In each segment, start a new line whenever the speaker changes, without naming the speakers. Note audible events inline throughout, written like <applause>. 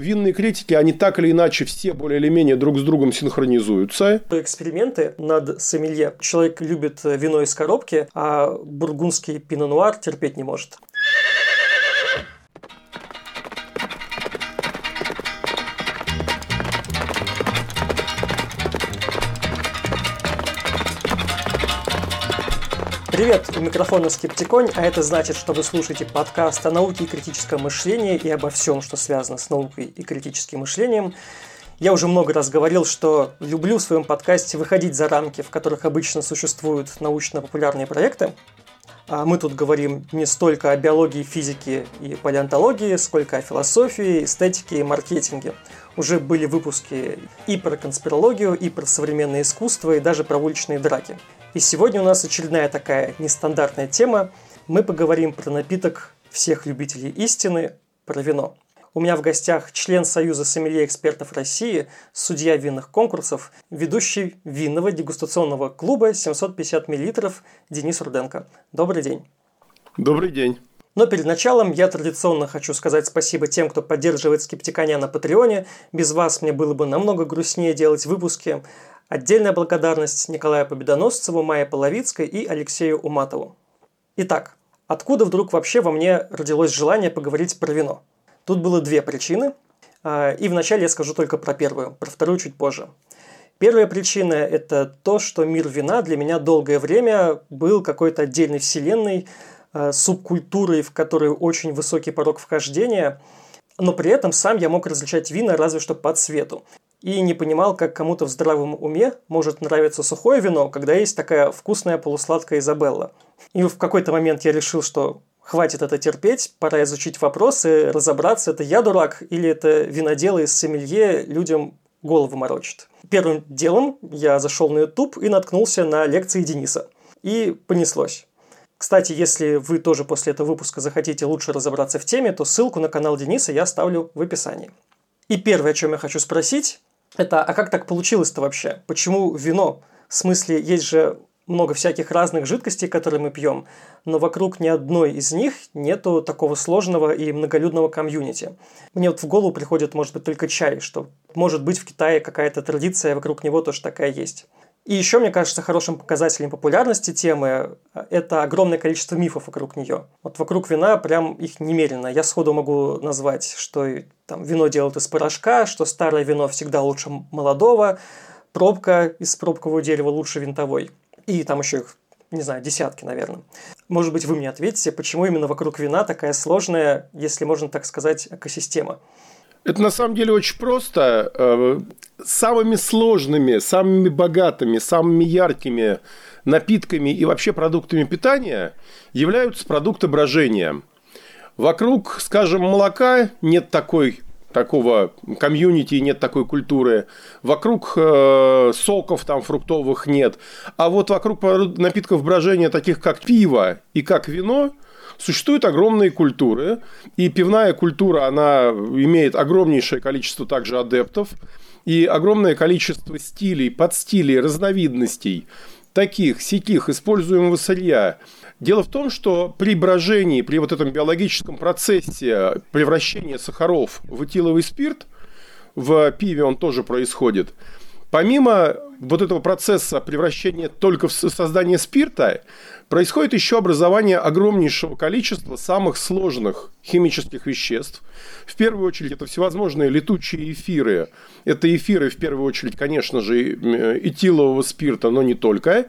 Винные критики, они так или иначе все более или менее друг с другом синхронизуются.
Эксперименты над сомелье. Человек любит вино из коробки, а бургундский пино-нуар терпеть не может. У микрофона Скептиконь, а это значит, что вы слушаете подкаст о науке и критическом мышлении и обо всем, что связано с наукой и критическим мышлением. Я уже много раз говорил, что люблю в своем подкасте выходить за рамки, в которых обычно существуют научно-популярные проекты. А мы тут говорим не столько о биологии, физике и палеонтологии, сколько о философии, эстетике и маркетинге. Уже были выпуски и про конспирологию, и про современное искусство, и даже про уличные драки. И сегодня у нас очередная такая нестандартная тема. Мы поговорим про напиток всех любителей истины, про вино. У меня в гостях член Союза сомелье экспертов России, судья винных конкурсов, ведущий винного дегустационного клуба 750 мл Денис Руденко. Добрый день.
Добрый день.
Но перед началом я традиционно хочу сказать спасибо тем, кто поддерживает Скептиканя на Патреоне. Без вас мне было бы намного грустнее делать выпуски. Отдельная благодарность Николаю Победоносцеву, Майе Половицкой и Алексею Уматову. Итак, откуда вдруг вообще во мне родилось желание поговорить про вино? Тут было две причины, а, и вначале я скажу только про первую, про вторую чуть позже. Первая причина – это то, что мир вина для меня долгое время был какой-то отдельной вселенной, а, субкультурой, в которой очень высокий порог вхождения, но при этом сам я мог различать вина разве что по цвету и не понимал, как кому-то в здравом уме может нравиться сухое вино, когда есть такая вкусная полусладкая Изабелла. И в какой-то момент я решил, что хватит это терпеть, пора изучить вопросы, разобраться, это я дурак или это виноделы из сомелье людям голову морочит. Первым делом я зашел на YouTube и наткнулся на лекции Дениса. И понеслось. Кстати, если вы тоже после этого выпуска захотите лучше разобраться в теме, то ссылку на канал Дениса я оставлю в описании. И первое, о чем я хочу спросить, это а как так получилось-то вообще? Почему вино? В смысле, есть же много всяких разных жидкостей, которые мы пьем, но вокруг ни одной из них нету такого сложного и многолюдного комьюнити. Мне вот в голову приходит, может быть, только чай, что может быть в Китае какая-то традиция, вокруг него тоже такая есть. И еще, мне кажется, хорошим показателем популярности темы – это огромное количество мифов вокруг нее. Вот вокруг вина прям их немерено. Я сходу могу назвать, что там вино делают из порошка, что старое вино всегда лучше молодого, пробка из пробкового дерева лучше винтовой. И там еще их, не знаю, десятки, наверное. Может быть, вы мне ответите, почему именно вокруг вина такая сложная, если можно так сказать, экосистема?
Это на самом деле очень просто. Э, самыми сложными, самыми богатыми, самыми яркими напитками и вообще продуктами питания являются продукты брожения. Вокруг, скажем, молока нет такой такого комьюнити, нет такой культуры. Вокруг э, соков там фруктовых нет. А вот вокруг напитков брожения, таких как пиво и как вино, Существуют огромные культуры, и пивная культура, она имеет огромнейшее количество также адептов, и огромное количество стилей, подстилей, разновидностей, таких, сяких, используемого сырья. Дело в том, что при брожении, при вот этом биологическом процессе превращения сахаров в этиловый спирт, в пиве он тоже происходит, помимо вот этого процесса превращения только в создание спирта, происходит еще образование огромнейшего количества самых сложных химических веществ. В первую очередь, это всевозможные летучие эфиры. Это эфиры, в первую очередь, конечно же, этилового спирта, но не только.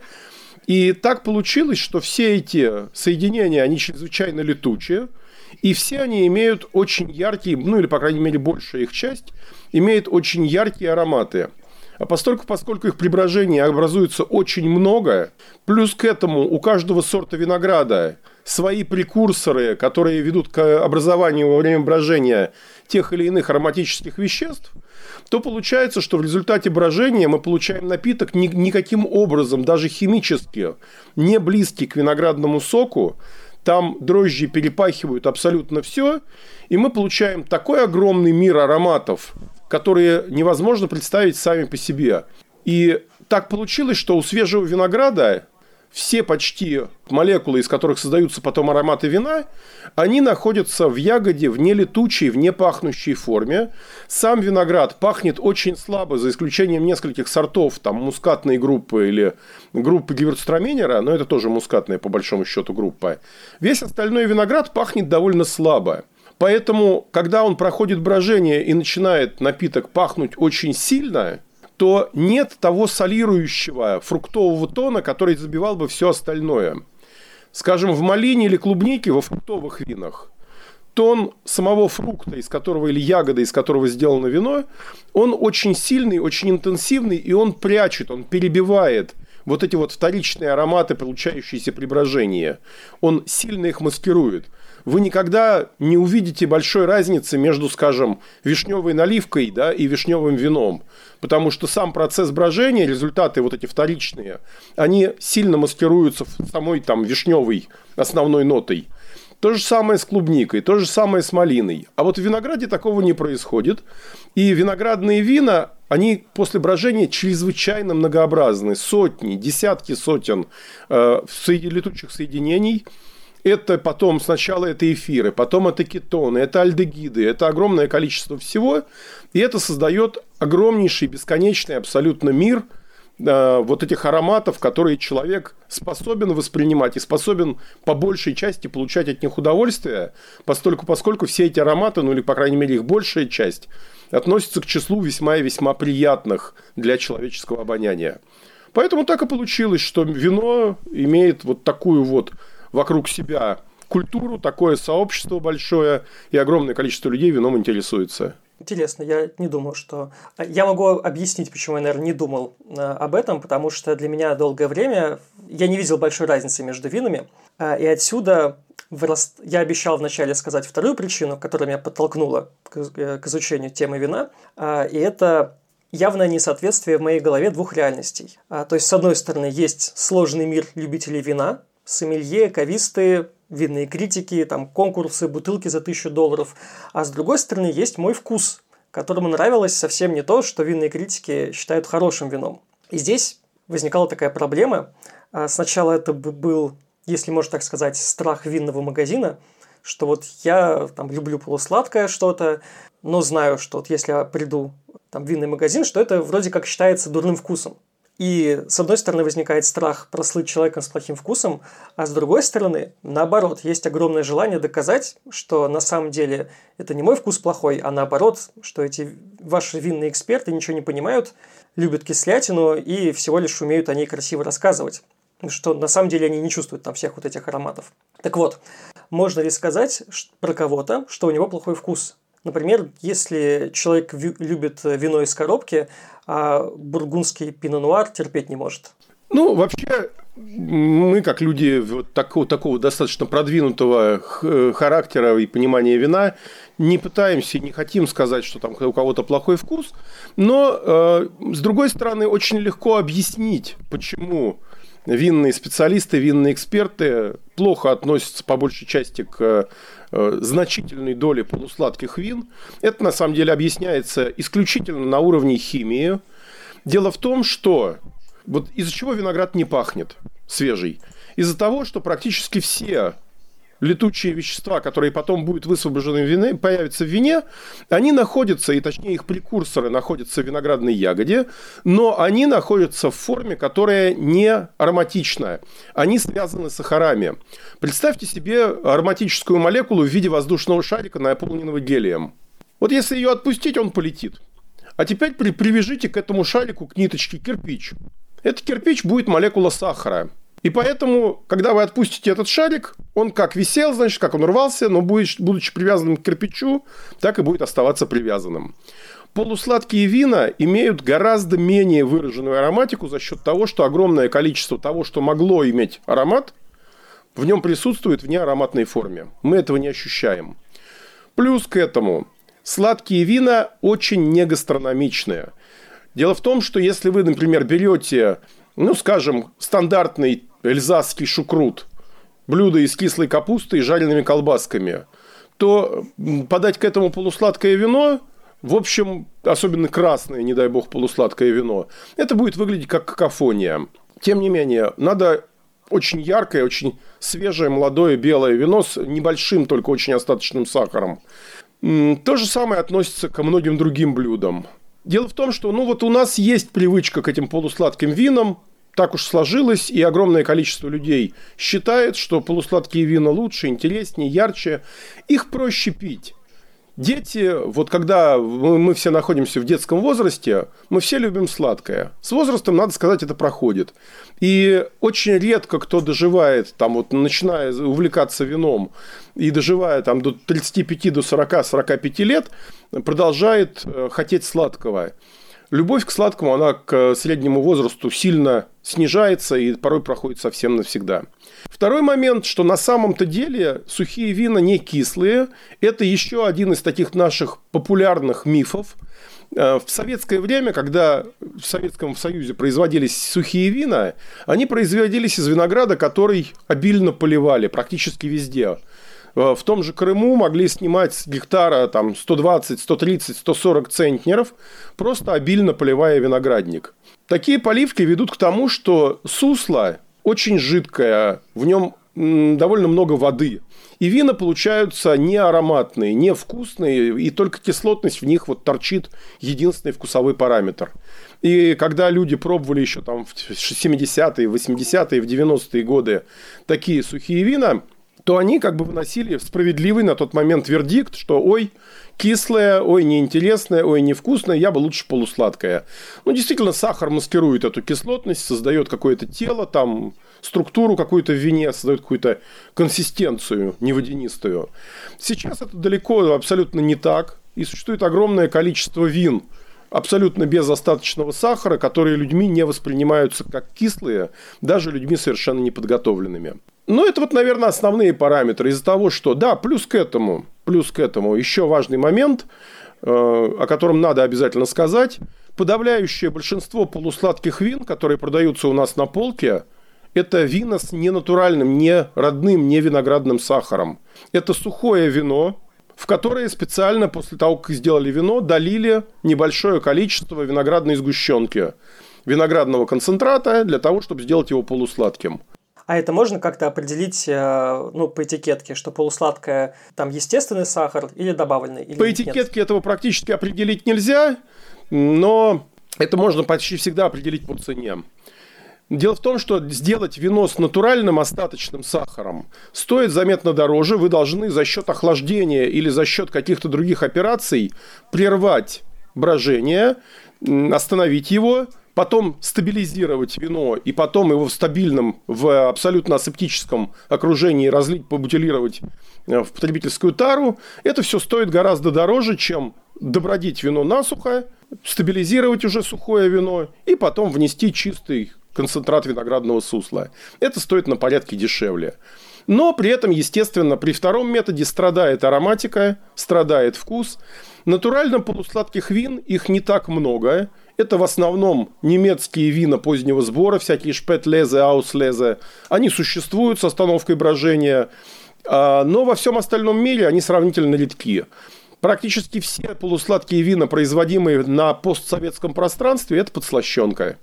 И так получилось, что все эти соединения, они чрезвычайно летучие, и все они имеют очень яркие, ну или, по крайней мере, большая их часть, имеет очень яркие ароматы – а поскольку, поскольку их при брожении образуется очень много, плюс к этому у каждого сорта винограда свои прекурсоры, которые ведут к образованию во время брожения тех или иных ароматических веществ, то получается, что в результате брожения мы получаем напиток ни, никаким образом, даже химически, не близкий к виноградному соку, там дрожжи перепахивают абсолютно все, и мы получаем такой огромный мир ароматов, которые невозможно представить сами по себе. И так получилось, что у свежего винограда все почти молекулы, из которых создаются потом ароматы вина, они находятся в ягоде в нелетучей, в непахнущей форме. Сам виноград пахнет очень слабо, за исключением нескольких сортов, там, мускатной группы или группы Гевюрцтраминера, но это тоже мускатная, по большому счету, группа. Весь остальной виноград пахнет довольно слабо. Поэтому, когда он проходит брожение и начинает напиток пахнуть очень сильно, то нет того солирующего фруктового тона, который забивал бы все остальное. Скажем, в малине или клубнике во фруктовых винах тон самого фрукта, из которого или ягоды, из которого сделано вино, он очень сильный, очень интенсивный, и он прячет, он перебивает вот эти вот вторичные ароматы, получающиеся при брожении. Он сильно их маскирует – вы никогда не увидите большой разницы между, скажем, вишневой наливкой да, и вишневым вином. Потому что сам процесс брожения, результаты вот эти вторичные, они сильно маскируются самой там вишневой основной нотой. То же самое с клубникой, то же самое с малиной. А вот в винограде такого не происходит. И виноградные вина, они после брожения чрезвычайно многообразны. Сотни, десятки сотен э, летучих соединений – это потом сначала это эфиры, потом это кетоны, это альдегиды, это огромное количество всего, и это создает огромнейший, бесконечный абсолютно мир э, вот этих ароматов, которые человек способен воспринимать и способен по большей части получать от них удовольствие, поскольку, поскольку все эти ароматы, ну или по крайней мере их большая часть, относятся к числу весьма и весьма приятных для человеческого обоняния. Поэтому так и получилось, что вино имеет вот такую вот вокруг себя культуру, такое сообщество большое, и огромное количество людей вином интересуется.
Интересно, я не думал, что... Я могу объяснить, почему я, наверное, не думал э, об этом, потому что для меня долгое время я не видел большой разницы между винами, э, и отсюда вырос... я обещал вначале сказать вторую причину, которая меня подтолкнула к, э, к изучению темы вина, и это явное несоответствие в моей голове двух реальностей. То есть, с одной стороны, есть сложный мир любителей вина, сомелье, кависты, винные критики, там конкурсы, бутылки за тысячу долларов. А с другой стороны, есть мой вкус, которому нравилось совсем не то, что винные критики считают хорошим вином. И здесь возникала такая проблема. А сначала это был, если можно так сказать, страх винного магазина, что вот я там люблю полусладкое что-то, но знаю, что вот если я приду там, в винный магазин, что это вроде как считается дурным вкусом. И с одной стороны возникает страх прослыть человеком с плохим вкусом, а с другой стороны, наоборот, есть огромное желание доказать, что на самом деле это не мой вкус плохой, а наоборот, что эти ваши винные эксперты ничего не понимают, любят кислятину и всего лишь умеют о ней красиво рассказывать. Что на самом деле они не чувствуют там всех вот этих ароматов. Так вот, можно ли сказать про кого-то, что у него плохой вкус? Например, если человек любит вино из коробки, а бургундский пино-нуар терпеть не может.
Ну, вообще, мы, как люди вот такого, такого достаточно продвинутого характера и понимания вина, не пытаемся и не хотим сказать, что там у кого-то плохой вкус, но, э, с другой стороны, очень легко объяснить, почему винные специалисты, винные эксперты плохо относятся по большей части к э, значительной доле полусладких вин. Это на самом деле объясняется исключительно на уровне химии. Дело в том, что вот из-за чего виноград не пахнет свежий? Из-за того, что практически все летучие вещества, которые потом будут высвобождены в вине, появятся в вине, они находятся, и точнее их прекурсоры находятся в виноградной ягоде, но они находятся в форме, которая не ароматичная. Они связаны с сахарами. Представьте себе ароматическую молекулу в виде воздушного шарика, наполненного гелием. Вот если ее отпустить, он полетит. А теперь при, привяжите к этому шарику, к ниточке кирпич. Этот кирпич будет молекула сахара – и поэтому, когда вы отпустите этот шарик, он как висел, значит, как он рвался, но будет, будучи привязанным к кирпичу, так и будет оставаться привязанным. Полусладкие вина имеют гораздо менее выраженную ароматику за счет того, что огромное количество того, что могло иметь аромат, в нем присутствует в неароматной форме. Мы этого не ощущаем. Плюс к этому сладкие вина очень негастрономичные. Дело в том, что если вы, например, берете, ну, скажем, стандартный эльзасский шукрут, блюдо из кислой капусты и жареными колбасками, то подать к этому полусладкое вино, в общем, особенно красное, не дай бог, полусладкое вино, это будет выглядеть как какофония. Тем не менее, надо очень яркое, очень свежее, молодое белое вино с небольшим, только очень остаточным сахаром. То же самое относится ко многим другим блюдам. Дело в том, что ну вот у нас есть привычка к этим полусладким винам, так уж сложилось, и огромное количество людей считает, что полусладкие вина лучше, интереснее, ярче. Их проще пить. Дети, вот когда мы все находимся в детском возрасте, мы все любим сладкое. С возрастом, надо сказать, это проходит. И очень редко кто доживает, там вот начиная увлекаться вином и доживая там до 35, до 40, 45 лет, продолжает э, хотеть сладкого любовь к сладкому, она к среднему возрасту сильно снижается и порой проходит совсем навсегда. Второй момент, что на самом-то деле сухие вина не кислые. Это еще один из таких наших популярных мифов. Э, в советское время, когда в Советском Союзе производились сухие вина, они производились из винограда, который обильно поливали практически везде. Э, в том же Крыму могли снимать с гектара там, 120, 130, 140 центнеров, просто обильно поливая виноградник. Такие поливки ведут к тому, что сусло очень жидкое, в нем довольно много воды. И вина получаются не ароматные, не вкусные, и только кислотность в них вот торчит единственный вкусовой параметр. И когда люди пробовали еще там в 70-е, 80-е, в 90-е годы такие сухие вина, то они как бы выносили справедливый на тот момент вердикт, что ой, кислое, ой, неинтересное, ой, невкусное, я бы лучше полусладкое. Ну, действительно, сахар маскирует эту кислотность, создает какое-то тело, там, структуру какую-то в вине, создает какую-то консистенцию неводянистую. Сейчас это далеко абсолютно не так, и существует огромное количество вин, абсолютно без остаточного сахара, которые людьми не воспринимаются как кислые, даже людьми совершенно неподготовленными. Ну, это вот, наверное, основные параметры из-за того, что, да, плюс к этому, плюс к этому еще важный момент, э, о котором надо обязательно сказать. Подавляющее большинство полусладких вин, которые продаются у нас на полке, это вина с ненатуральным, не родным, не виноградным сахаром. Это сухое вино, в которое специально после того, как сделали вино, долили небольшое количество виноградной сгущенки, виноградного концентрата для того, чтобы сделать его полусладким.
А это можно как-то определить э, ну, по этикетке, что полусладкое там естественный сахар или добавленный? Или
по этикетке нет? этого практически определить нельзя, но это можно почти всегда определить по цене. Дело в том, что сделать вино с натуральным остаточным сахаром стоит заметно дороже. Вы должны за счет охлаждения или за счет каких-то других операций прервать брожение, остановить его, потом стабилизировать вино и потом его в стабильном, в абсолютно асептическом окружении разлить, побутилировать э, в потребительскую тару, это все стоит гораздо дороже, чем добродить вино насухо, стабилизировать уже сухое вино и потом внести чистый концентрат виноградного сусла. Это стоит на порядке дешевле. Но при этом, естественно, при втором методе страдает ароматика, страдает вкус. Натурально полусладких вин их не так много – это в основном немецкие вина позднего сбора, всякие шпетлезе, ауслезе. Они существуют с остановкой брожения, а, но во всем остальном мире они сравнительно редки. Практически все полусладкие вина, производимые на постсоветском пространстве, это подслащенка.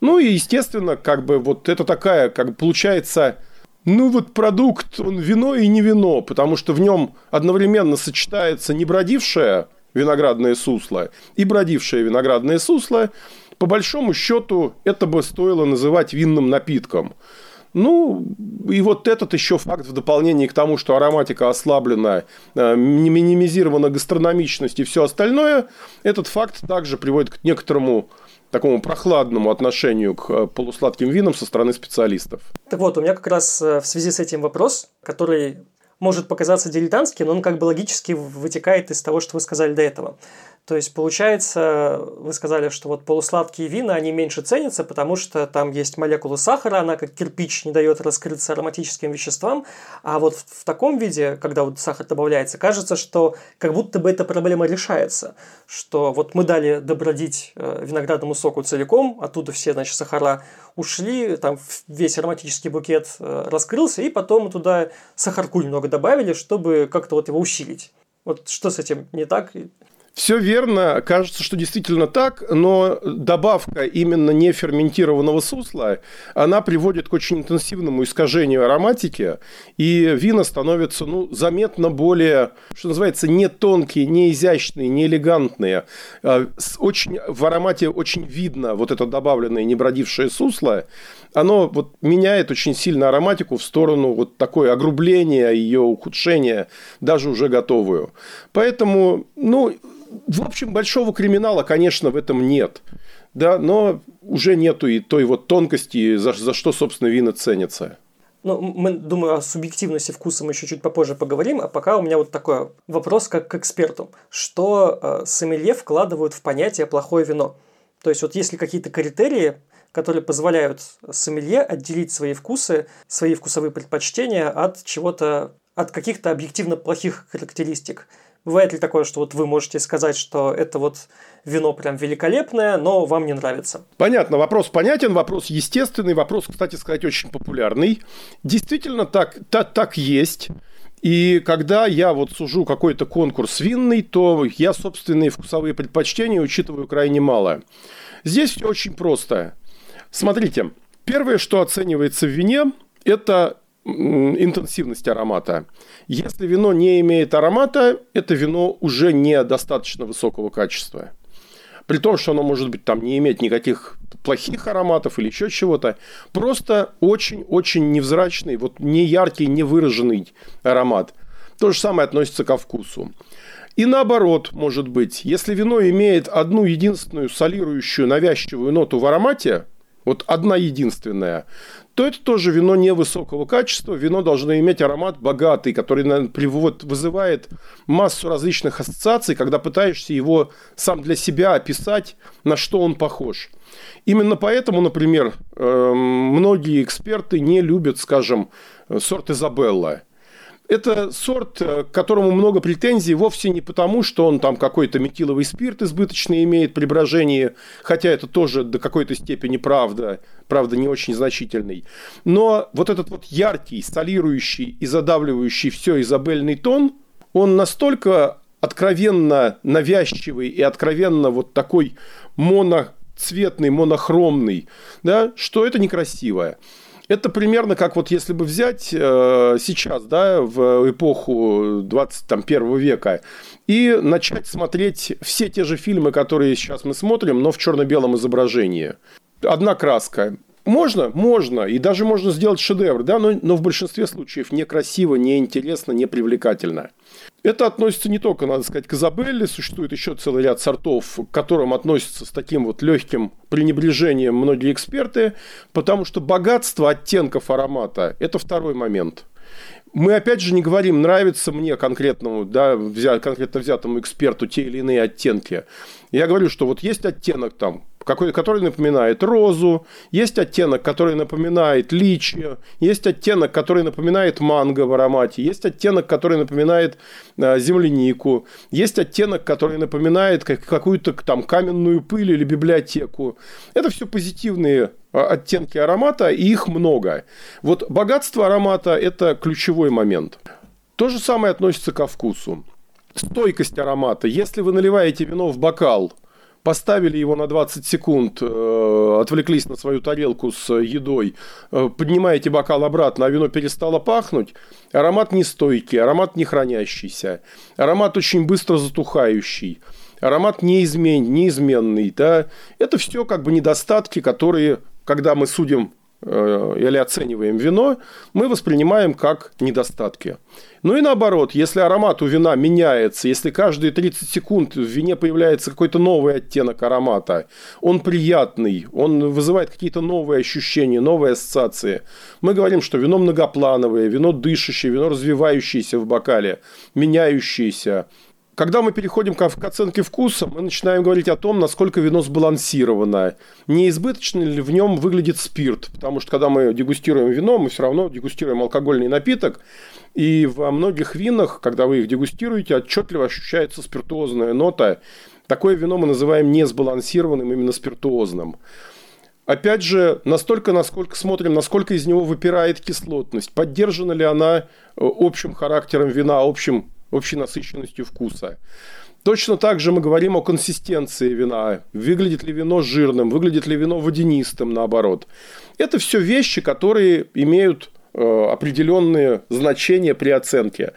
Ну и, естественно, как бы вот это такая, как бы получается, ну вот продукт, он вино и не вино, потому что в нем одновременно сочетается небродившее виноградное сусло и бродившее виноградное сусло, по большому счету это бы стоило называть винным напитком. Ну, и вот этот еще факт в дополнение к тому, что ароматика ослаблена, э, минимизирована гастрономичность и все остальное, этот факт также приводит к некоторому такому прохладному отношению к э, полусладким винам со стороны специалистов.
Так вот, у меня как раз э, в связи с этим вопрос, который может показаться дилетантским, но он как бы логически вытекает из того, что вы сказали до этого. То есть, получается, вы сказали, что вот полусладкие вина, они меньше ценятся, потому что там есть молекула сахара, она как кирпич не дает раскрыться ароматическим веществам, а вот в таком виде, когда вот сахар добавляется, кажется, что как будто бы эта проблема решается, что вот мы дали добродить э, виноградному соку целиком, оттуда все, значит, сахара ушли, там весь ароматический букет э, раскрылся, и потом туда сахарку немного добавили, чтобы как-то вот его усилить. Вот что с этим не так?
Все верно, кажется, что действительно так, но добавка именно неферментированного сусла, она приводит к очень интенсивному искажению ароматики, и вина становятся ну, заметно более, что называется, не тонкие, не изящные, не элегантные. А, очень, в аромате очень видно вот это добавленное небродившее сусло, оно вот меняет очень сильно ароматику в сторону вот такое огрубления, ее ухудшения, даже уже готовую. Поэтому, ну, в общем, большого криминала, конечно, в этом нет. Да, но уже нету и той вот тонкости, за, за что, собственно, вина ценятся.
Ну, мы, думаю, о субъективности вкуса мы еще чуть попозже поговорим, а пока у меня вот такой вопрос как к эксперту. Что э, сомелье вкладывают в понятие «плохое вино»? То есть, вот есть ли какие-то критерии, которые позволяют сомелье отделить свои вкусы, свои вкусовые предпочтения от чего-то, от каких-то объективно плохих характеристик? Бывает ли такое, что вот вы можете сказать, что это вот вино прям великолепное, но вам не нравится?
Понятно, вопрос понятен, вопрос естественный, вопрос, кстати сказать, очень популярный. Действительно так, так, так есть. И когда я вот сужу какой-то конкурс винный, то я собственные вкусовые предпочтения учитываю крайне мало. Здесь все очень просто. Смотрите, первое, что оценивается в вине, это интенсивность аромата. Если вино не имеет аромата, это вино уже не достаточно высокого качества. При том, что оно может быть там не иметь никаких плохих ароматов или еще чего-то. Просто очень-очень невзрачный, вот не яркий, не выраженный аромат. То же самое относится ко вкусу. И наоборот, может быть, если вино имеет одну единственную солирующую навязчивую ноту в аромате, вот одна единственная, то это тоже вино невысокого качества. Вино должно иметь аромат богатый, который привод, вызывает массу различных ассоциаций, когда пытаешься его сам для себя описать, на что он похож. Именно поэтому, например, эм, многие эксперты не любят, скажем, сорт Изабелла – это сорт, э, к которому много претензий вовсе не потому, что он там какой-то метиловый спирт избыточный имеет при брожении, хотя это тоже до какой-то степени правда, правда не очень значительный. Но вот этот вот яркий, солирующий и задавливающий все изабельный тон, он настолько откровенно навязчивый и откровенно вот такой моноцветный, монохромный, да, что это некрасиво. Это примерно как вот если бы взять э, сейчас, да, в эпоху 21 века, и начать смотреть все те же фильмы, которые сейчас мы смотрим, но в черно-белом изображении. Одна краска. Можно? Можно. И даже можно сделать шедевр, да, но, но в большинстве случаев некрасиво, неинтересно, непривлекательно. Это относится не только, надо сказать, к Изабелле, существует еще целый ряд сортов, к которым относятся с таким вот легким пренебрежением многие эксперты, потому что богатство оттенков аромата – это второй момент. Мы опять же не говорим, нравится мне конкретному, да, взя, конкретно взятому эксперту те или иные оттенки. Я говорю, что вот есть оттенок там какой, который напоминает розу, есть оттенок, который напоминает личи, есть оттенок, который напоминает манго в аромате, есть оттенок, который напоминает э, землянику, есть оттенок, который напоминает как, какую-то там каменную пыль или библиотеку. Это все позитивные а, оттенки аромата, и их много. Вот богатство аромата – это ключевой момент. То же самое относится ко вкусу. Стойкость аромата. Если вы наливаете вино в бокал – поставили его на 20 секунд, э, отвлеклись на свою тарелку с едой, э, поднимаете бокал обратно, а вино перестало пахнуть, аромат нестойкий, аромат не хранящийся, аромат очень быстро затухающий, аромат неизмен, неизменный. Да? Это все как бы недостатки, которые, когда мы судим или оцениваем вино, мы воспринимаем как недостатки. Ну и наоборот, если аромат у вина меняется, если каждые 30 секунд в вине появляется какой-то новый оттенок аромата, он приятный, он вызывает какие-то новые ощущения, новые ассоциации, мы говорим, что вино многоплановое, вино дышащее, вино развивающееся в бокале, меняющееся, когда мы переходим к, оценке вкуса, мы начинаем говорить о том, насколько вино сбалансировано. Не избыточно ли в нем выглядит спирт. Потому что когда мы дегустируем вино, мы все равно дегустируем алкогольный напиток. И во многих винах, когда вы их дегустируете, отчетливо ощущается спиртуозная нота. Такое вино мы называем несбалансированным, именно спиртуозным. Опять же, настолько, насколько смотрим, насколько из него выпирает кислотность, поддержана ли она э, общим характером вина, общим общей насыщенностью вкуса. Точно так же мы говорим о консистенции вина. Выглядит ли вино жирным, выглядит ли вино водянистым, наоборот. Это все вещи, которые имеют э, определенные значения при оценке.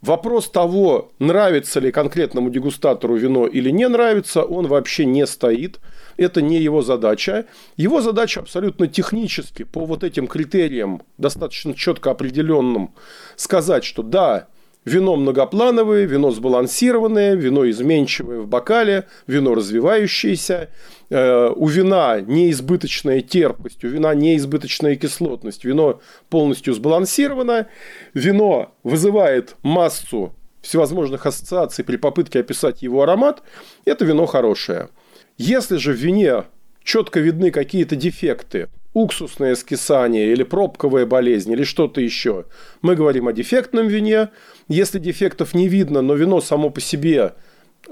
Вопрос того, нравится ли конкретному дегустатору вино или не нравится, он вообще не стоит. Это не его задача. Его задача абсолютно технически, по вот этим критериям, достаточно четко определенным, сказать, что да, Вино многоплановое, вино сбалансированное, вино изменчивое в бокале, вино развивающееся. Э, у вина неизбыточная терпкость, у вина неизбыточная кислотность. Вино полностью сбалансировано. Вино вызывает массу всевозможных ассоциаций при попытке описать его аромат. Это вино хорошее. Если же в вине четко видны какие-то дефекты, уксусное скисание или пробковая болезнь или что-то еще. Мы говорим о дефектном вине. Если дефектов не видно, но вино само по себе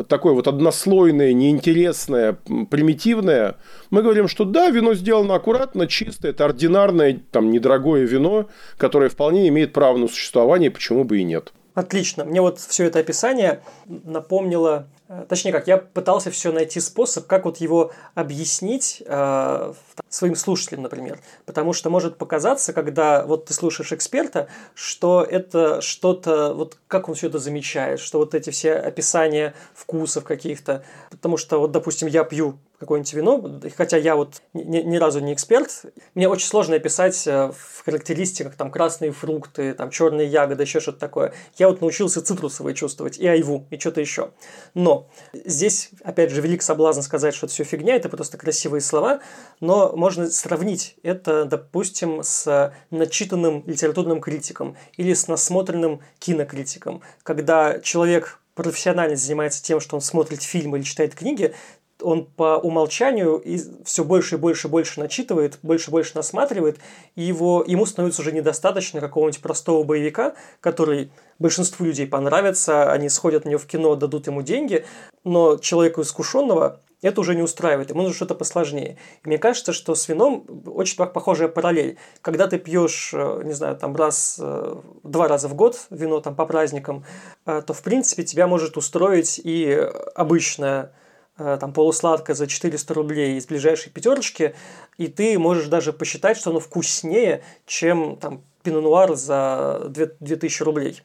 такое вот однослойное, неинтересное, примитивное, мы говорим, что да, вино сделано аккуратно, чисто, это ординарное, там, недорогое вино, которое вполне имеет право на существование, почему бы и нет.
Отлично. Мне вот все это описание напомнило точнее как, я пытался все найти способ, как вот его объяснить э, своим слушателям, например. Потому что может показаться, когда вот ты слушаешь эксперта, что это что-то, вот как он все это замечает, что вот эти все описания вкусов каких-то. Потому что вот, допустим, я пью какое-нибудь вино, хотя я вот ни, ни разу не эксперт, мне очень сложно описать э, в характеристиках там красные фрукты, там черные ягоды, еще что-то такое. Я вот научился цитрусовые чувствовать, и айву, и что-то еще. Но здесь, опять же, велик соблазн сказать, что это все фигня, это просто красивые слова, но можно сравнить это, допустим, с начитанным литературным критиком или с насмотренным кинокритиком, когда человек профессионально занимается тем, что он смотрит фильмы или читает книги, он по умолчанию и все больше и больше и больше начитывает, больше и больше насматривает, и его, ему становится уже недостаточно какого-нибудь простого боевика, который большинству людей понравится, они сходят на него в кино, дадут ему деньги, но человеку искушенного это уже не устраивает, ему нужно что-то посложнее. И мне кажется, что с вином очень похожая параллель. Когда ты пьешь, э, не знаю, там раз, э, два раза в год вино там по праздникам, э, то в принципе тебя может устроить и обычное там полусладкое за 400 рублей из ближайшей пятерочки, и ты можешь даже посчитать, что оно вкуснее, чем там пино-нуар за 2000 рублей.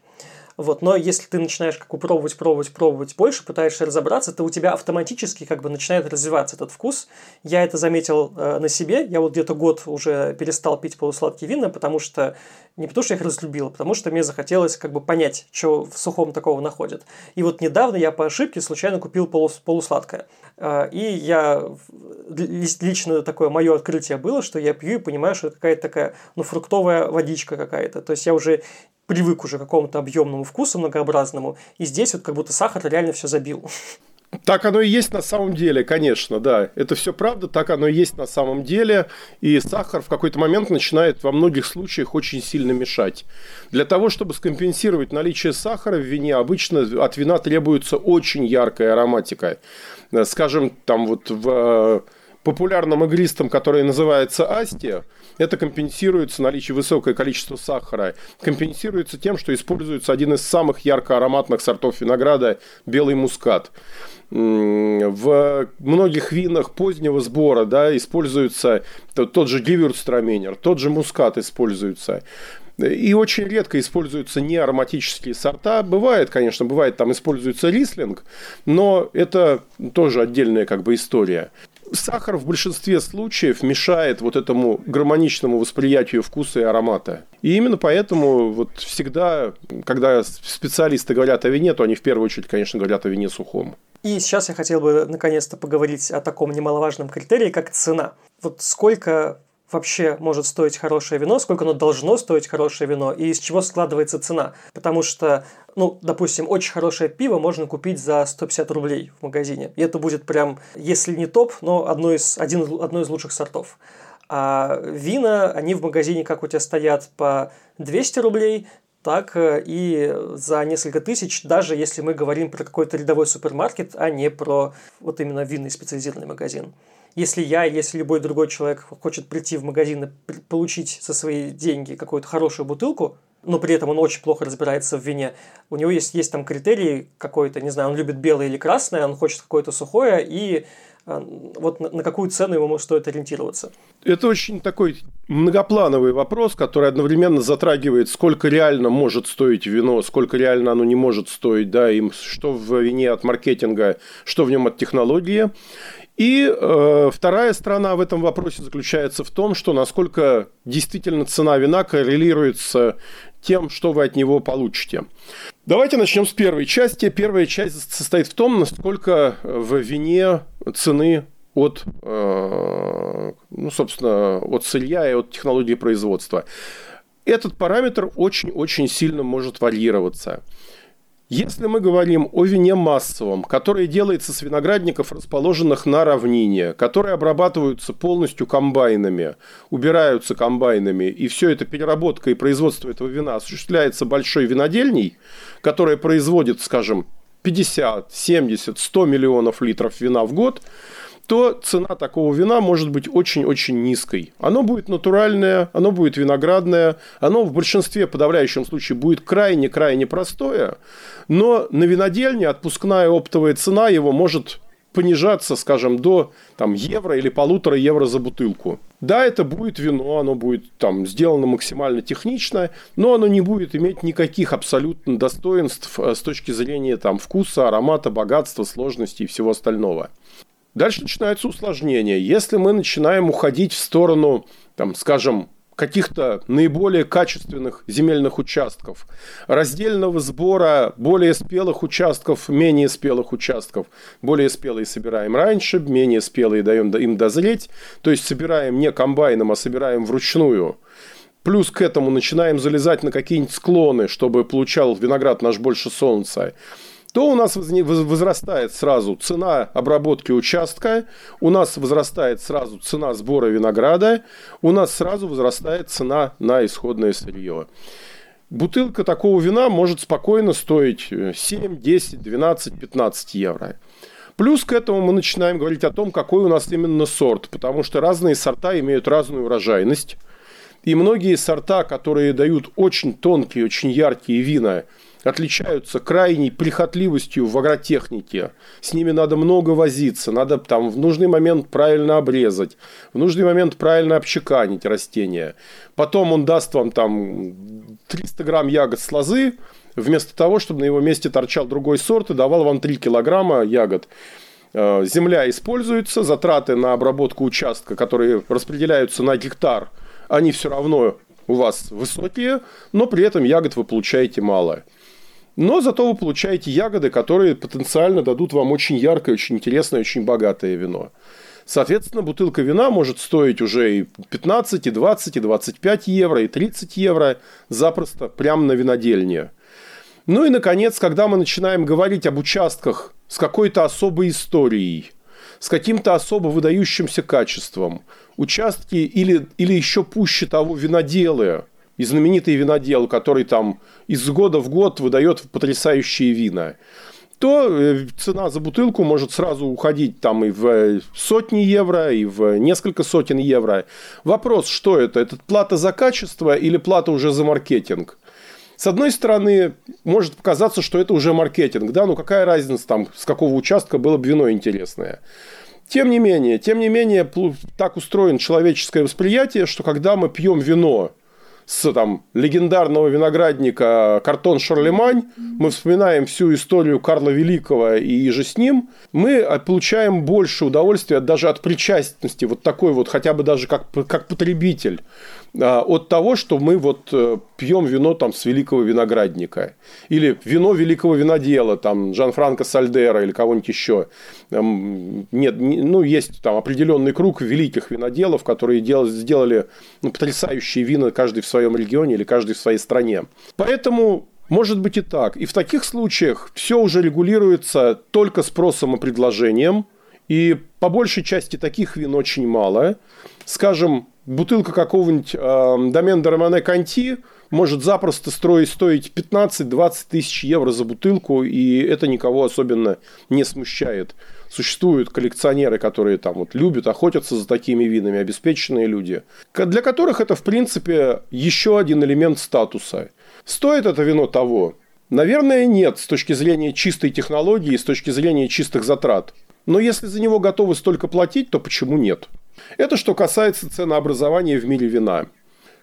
Вот. Но если ты начинаешь как бы пробовать, пробовать, пробовать больше, пытаешься разобраться, то у тебя автоматически как бы начинает развиваться этот вкус. Я это заметил э, на себе. Я вот где-то год уже перестал пить полусладкие вина, потому что не потому что я их разлюбил, а потому что мне захотелось как бы понять, что в сухом такого находят. И вот недавно я по ошибке случайно купил полус, полусладкое. Э, и я лично такое мое открытие было, что я пью и понимаю, что это какая-то такая, ну, фруктовая водичка какая-то. То есть я уже привык уже к какому-то объемному вкусу многообразному, и здесь вот как будто сахар реально все забил.
Так оно и есть на самом деле, конечно, да. Это все правда, так оно и есть на самом деле. И сахар в какой-то момент начинает во многих случаях очень сильно мешать. Для того, чтобы скомпенсировать наличие сахара в вине, обычно от вина требуется очень яркая ароматика. Скажем, там вот в популярном игристом, который называется Астия, это компенсируется наличие высокое количество сахара, компенсируется тем, что используется один из самых ярко ароматных сортов винограда – белый мускат. В многих винах позднего сбора да, используется тот же гивюрстраминер, тот же мускат используется. И очень редко используются неароматические сорта. Бывает, конечно, бывает, там используется рислинг, но это тоже отдельная как бы история сахар в большинстве случаев мешает вот этому гармоничному восприятию вкуса и аромата. И именно поэтому вот всегда, когда специалисты говорят о вине, то они в первую очередь, конечно, говорят о вине сухом.
И сейчас я хотел бы наконец-то поговорить о таком немаловажном критерии, как цена. Вот сколько вообще может стоить хорошее вино, сколько оно должно стоить хорошее вино и из чего складывается цена. Потому что, ну, допустим, очень хорошее пиво можно купить за 150 рублей в магазине. И это будет прям, если не топ, но одно из, один, одно из лучших сортов. А вина, они в магазине, как у тебя стоят, по 200 рублей, так э, и за несколько тысяч, даже если мы говорим про какой-то рядовой супермаркет, а не про вот именно винный специализированный магазин если я, если любой другой человек хочет прийти в магазин и получить за свои деньги какую-то хорошую бутылку, но при этом он очень плохо разбирается в вине. У него есть, есть там критерий какой-то, не знаю, он любит белое или красное, он хочет какое-то сухое, и а, вот на какую цену ему стоит ориентироваться?
Это очень такой многоплановый вопрос, который одновременно затрагивает, сколько реально может стоить вино, сколько реально оно не может стоить, да, им что в вине от маркетинга, что в нем от технологии. И э, вторая сторона в этом вопросе заключается в том, что насколько действительно цена вина коррелирует с тем, что вы от него получите. Давайте начнем с первой части. Первая часть состоит в том, насколько в вине цены от, э, ну, собственно, от сырья и от технологии производства. Этот параметр очень-очень сильно может варьироваться. Если мы говорим о вине массовом, которое делается с виноградников, расположенных на равнине, которые обрабатываются полностью комбайнами, убираются комбайнами, и все это переработка и производство этого вина осуществляется большой винодельней, которая производит, скажем, 50, 70, 100 миллионов литров вина в год – то цена такого вина может быть очень-очень низкой. Оно будет натуральное, оно будет виноградное, оно в большинстве, подавляющем случае, будет крайне-крайне простое, но на винодельне отпускная оптовая цена его может понижаться, скажем, до там, евро или полутора евро за бутылку. Да, это будет вино, оно будет там сделано максимально технично, но оно не будет иметь никаких абсолютно достоинств э, с точки зрения там, вкуса, аромата, богатства, сложности и всего остального. Дальше начинается усложнение. Если мы начинаем уходить в сторону, там, скажем, каких-то наиболее качественных земельных участков, раздельного сбора более спелых участков, менее спелых участков, более спелые собираем раньше, менее спелые даем им дозреть, то есть собираем не комбайном, а собираем вручную. Плюс к этому начинаем залезать на какие-нибудь склоны, чтобы получал виноград наш больше солнца то у нас возрастает сразу цена обработки участка, у нас возрастает сразу цена сбора винограда, у нас сразу возрастает цена на исходное сырье. Бутылка такого вина может спокойно стоить 7, 10, 12, 15 евро. Плюс к этому мы начинаем говорить о том, какой у нас именно сорт, потому что разные сорта имеют разную урожайность. И многие сорта, которые дают очень тонкие, очень яркие вина – отличаются крайней прихотливостью в агротехнике. С ними надо много возиться, надо там в нужный момент правильно обрезать, в нужный момент правильно обчеканить растения. Потом он даст вам там 300 грамм ягод с лозы, вместо того, чтобы на его месте торчал другой сорт и давал вам 3 килограмма ягод. Э, земля используется, затраты на обработку участка, которые распределяются на гектар, они все равно у вас высокие, но при этом ягод вы получаете мало. Но зато вы получаете ягоды, которые потенциально дадут вам очень яркое, очень интересное, очень богатое вино. Соответственно, бутылка вина может стоить уже и 15, и 20, и 25 евро, и 30 евро запросто прямо на винодельне. Ну и, наконец, когда мы начинаем говорить об участках с какой-то особой историей, с каким-то особо выдающимся качеством, участки или, или еще пуще того виноделы – и знаменитый винодел, который там из года в год выдает потрясающие вина, то э, цена за бутылку может сразу уходить там и в сотни евро, и в несколько сотен евро. Вопрос, что это? Это плата за качество или плата уже за маркетинг? С одной стороны, может показаться, что это уже маркетинг, да, ну какая разница там, с какого участка было бы вино интересное. Тем не менее, тем не менее, так устроен человеческое восприятие, что когда мы пьем вино, с там, легендарного виноградника «Картон Шарлемань», мы вспоминаем всю историю Карла Великого и же с ним, мы получаем больше удовольствия даже от причастности, вот такой вот, хотя бы даже как, как потребитель, а, от того, что мы вот э, пьем вино там с великого виноградника. Или вино великого винодела, там, Жан-Франко Сальдера или кого-нибудь еще. Нет, ну, есть там определенный круг великих виноделов, которые делали, сделали ну, потрясающие вина, каждый в своем регионе или каждый в своей стране. Поэтому может быть и так. И в таких случаях все уже регулируется только спросом и предложением. И по большей части таких вин очень мало. Скажем, бутылка какого-нибудь э, домен Романе Канти может запросто строить, стоить 15-20 тысяч евро за бутылку, и это никого особенно не смущает. Существуют коллекционеры, которые там вот любят охотятся за такими винами, обеспеченные люди, для которых это, в принципе, еще один элемент статуса. Стоит это вино того? Наверное, нет с точки зрения чистой технологии, с точки зрения чистых затрат. Но если за него готовы столько платить, то почему нет? Это что касается ценообразования в мире вина.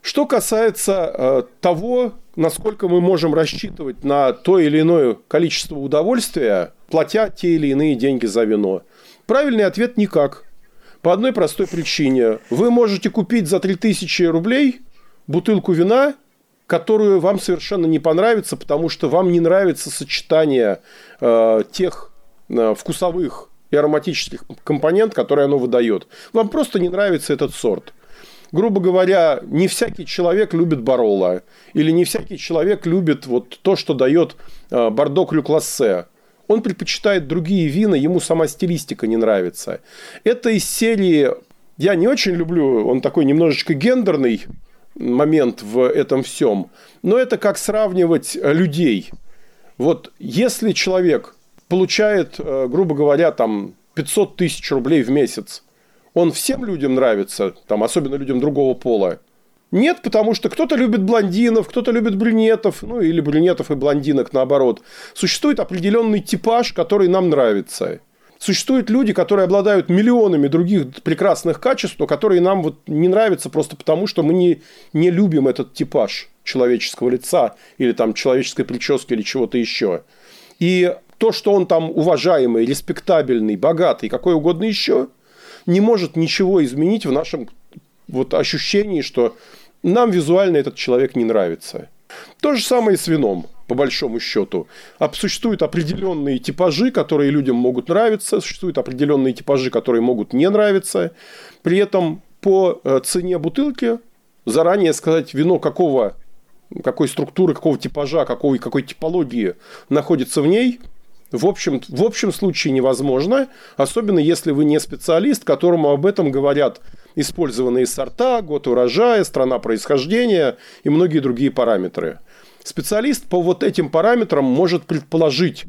Что касается э, того, насколько мы можем рассчитывать на то или иное количество удовольствия, платя те или иные деньги за вино, правильный ответ – никак. По одной простой причине. Вы можете купить за 3000 рублей бутылку вина, которую вам совершенно не понравится, потому что вам не нравится сочетание э, тех э, вкусовых ароматических компонент, которые оно выдает. Вам просто не нравится этот сорт. Грубо говоря, не всякий человек любит Барола. Или не всякий человек любит вот то, что дает э, Бордо Клюклассе. Он предпочитает другие вина, ему сама стилистика не нравится. Это из серии... Я не очень люблю, он такой немножечко гендерный момент в этом всем. Но это как сравнивать людей. Вот если человек получает, э, грубо говоря, там 500 тысяч рублей в месяц, он всем людям нравится, там, особенно людям другого пола. Нет, потому что кто-то любит блондинов, кто-то любит брюнетов, ну или брюнетов и блондинок наоборот. Существует определенный типаж, который нам нравится. Существуют люди, которые обладают миллионами других прекрасных качеств, но которые нам вот не нравятся просто потому, что мы не, не любим этот типаж человеческого лица или там человеческой прически или чего-то еще. И то, что он там уважаемый, респектабельный, богатый, какой угодно еще, не может ничего изменить в нашем вот ощущении, что нам визуально этот человек не нравится. То же самое и с вином, по большому счету. Существуют определенные типажи, которые людям могут нравиться, существуют определенные типажи, которые могут не нравиться. При этом по э, цене бутылки заранее сказать, вино какого, какой структуры, какого типажа, какой, какой типологии находится в ней – в общем, в общем случае невозможно, особенно если вы не специалист, которому об этом говорят использованные сорта, год урожая, страна происхождения и многие другие параметры. Специалист по вот этим параметрам может предположить,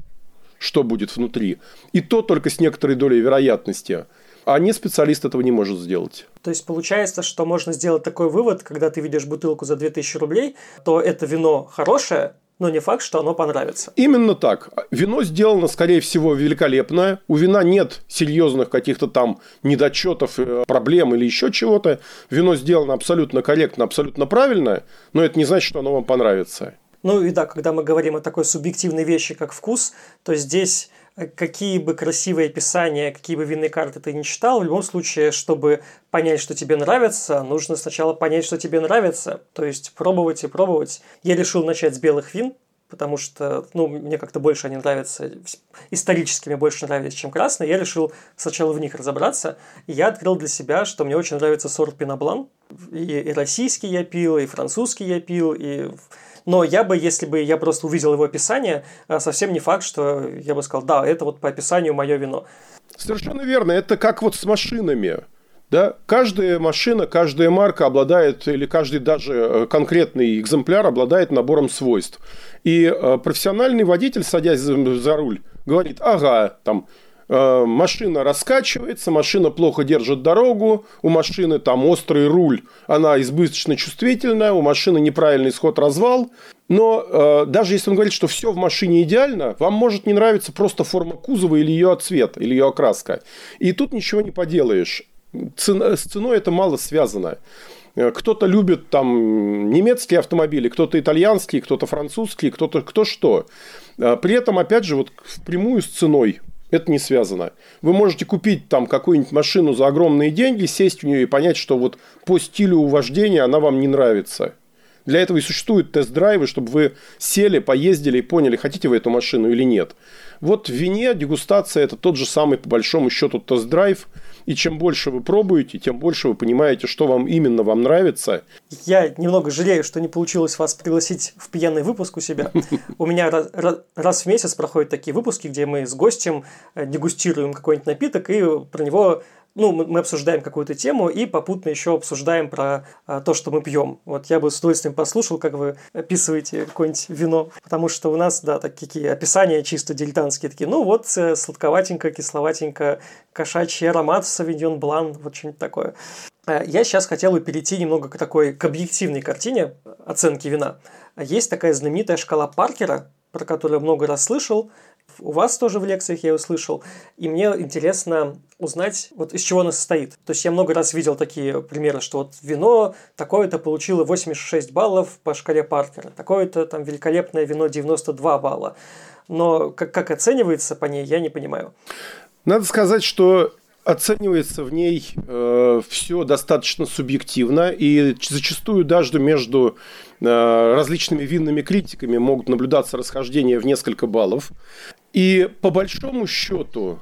что будет внутри. И то только с некоторой долей вероятности. А не специалист этого не может сделать.
То есть получается, что можно сделать такой вывод, когда ты видишь бутылку за 2000 рублей, то это вино хорошее, но не факт, что оно понравится.
Именно так. Вино сделано, скорее всего, великолепное. У вина нет серьезных каких-то там недочетов, э, проблем или еще чего-то. Вино сделано абсолютно корректно, абсолютно правильно, но это не значит, что оно вам понравится.
Ну и да, когда мы говорим о такой субъективной вещи, как вкус, то здесь какие бы красивые описания, какие бы винные карты ты не читал, в любом случае, чтобы понять, что тебе нравится, нужно сначала понять, что тебе нравится. То есть пробовать и пробовать. Я решил начать с белых вин, потому что, ну, мне как-то больше они нравятся, исторически мне больше нравились, чем красные. Я решил сначала в них разобраться. И я открыл для себя, что мне очень нравится сорт Пиноблан. И, и российский я пил, и французский я пил, и но я бы, если бы я просто увидел его описание, э, совсем не факт, что я бы сказал, да, это вот по описанию мое вино.
Совершенно верно. Это как вот с машинами. Да? Каждая машина, каждая марка обладает, или каждый даже э, конкретный экземпляр обладает набором свойств. И э, профессиональный водитель, садясь за руль, говорит, ага, там, Э, машина раскачивается, машина плохо держит дорогу, у машины там острый руль, она избыточно чувствительная, у машины неправильный сход развал. Но э, даже если он говорит, что все в машине идеально, вам может не нравиться просто форма кузова или ее цвет, или ее окраска. И тут ничего не поделаешь. Цена, с ценой это мало связано. Э, кто-то любит там немецкие автомобили, кто-то итальянские, кто-то французские, кто-то кто что. Э, при этом, опять же, вот впрямую с ценой это не связано. Вы можете купить там какую-нибудь машину за огромные деньги, сесть в нее и понять, что вот по стилю вождения она вам не нравится. Для этого и существуют тест-драйвы, чтобы вы сели, поездили и поняли, хотите вы эту машину или нет. Вот в вине дегустация – это тот же самый, по большому счету, тест-драйв. И чем больше вы пробуете, тем больше вы понимаете, что вам именно вам нравится.
Я немного жалею, что не получилось вас пригласить в пьяный выпуск у себя. <laughs> У меня раз в месяц проходят такие выпуски, где мы с гостем э, дегустируем какой-нибудь напиток и про него ну, мы обсуждаем какую-то тему и попутно еще обсуждаем про а, то, что мы пьем. Вот я бы с удовольствием послушал, как вы описываете какое-нибудь вино, потому что у нас, да, такие описания чисто дилетантские, такие, ну вот, э, сладковатенько, кисловатенько, кошачий аромат, савиньон блан, вот что-нибудь такое. Э, я сейчас хотел бы перейти немного к такой, к объективной картине оценки вина. Есть такая знаменитая шкала Паркера, про которую много раз слышал, у вас тоже в лекциях я услышал. И мне интересно узнать, вот из чего она состоит. То есть я много раз видел такие примеры, что вот вино такое-то получило 86 баллов по шкале Паркера, такое-то там великолепное вино 92 балла. Но как, как оценивается по ней, я не понимаю.
Надо сказать, что оценивается в ней э, все достаточно субъективно, и зачастую даже между э, различными винными критиками могут наблюдаться расхождения в несколько баллов. И по большому счету,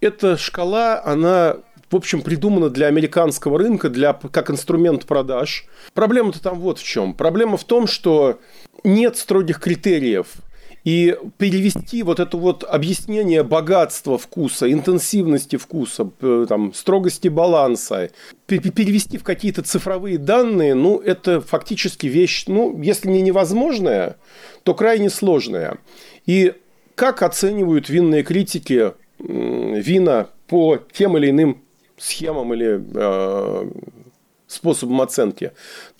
эта шкала, она в общем, придумана для американского рынка, для, как инструмент продаж. Проблема-то там вот в чем. Проблема в том, что нет строгих критериев – и перевести вот это вот объяснение богатства вкуса, интенсивности вкуса, там, строгости баланса, перевести в какие-то цифровые данные, ну, это фактически вещь, ну, если не невозможная, то крайне сложная. И как оценивают винные критики вина по тем или иным схемам или э, способом оценки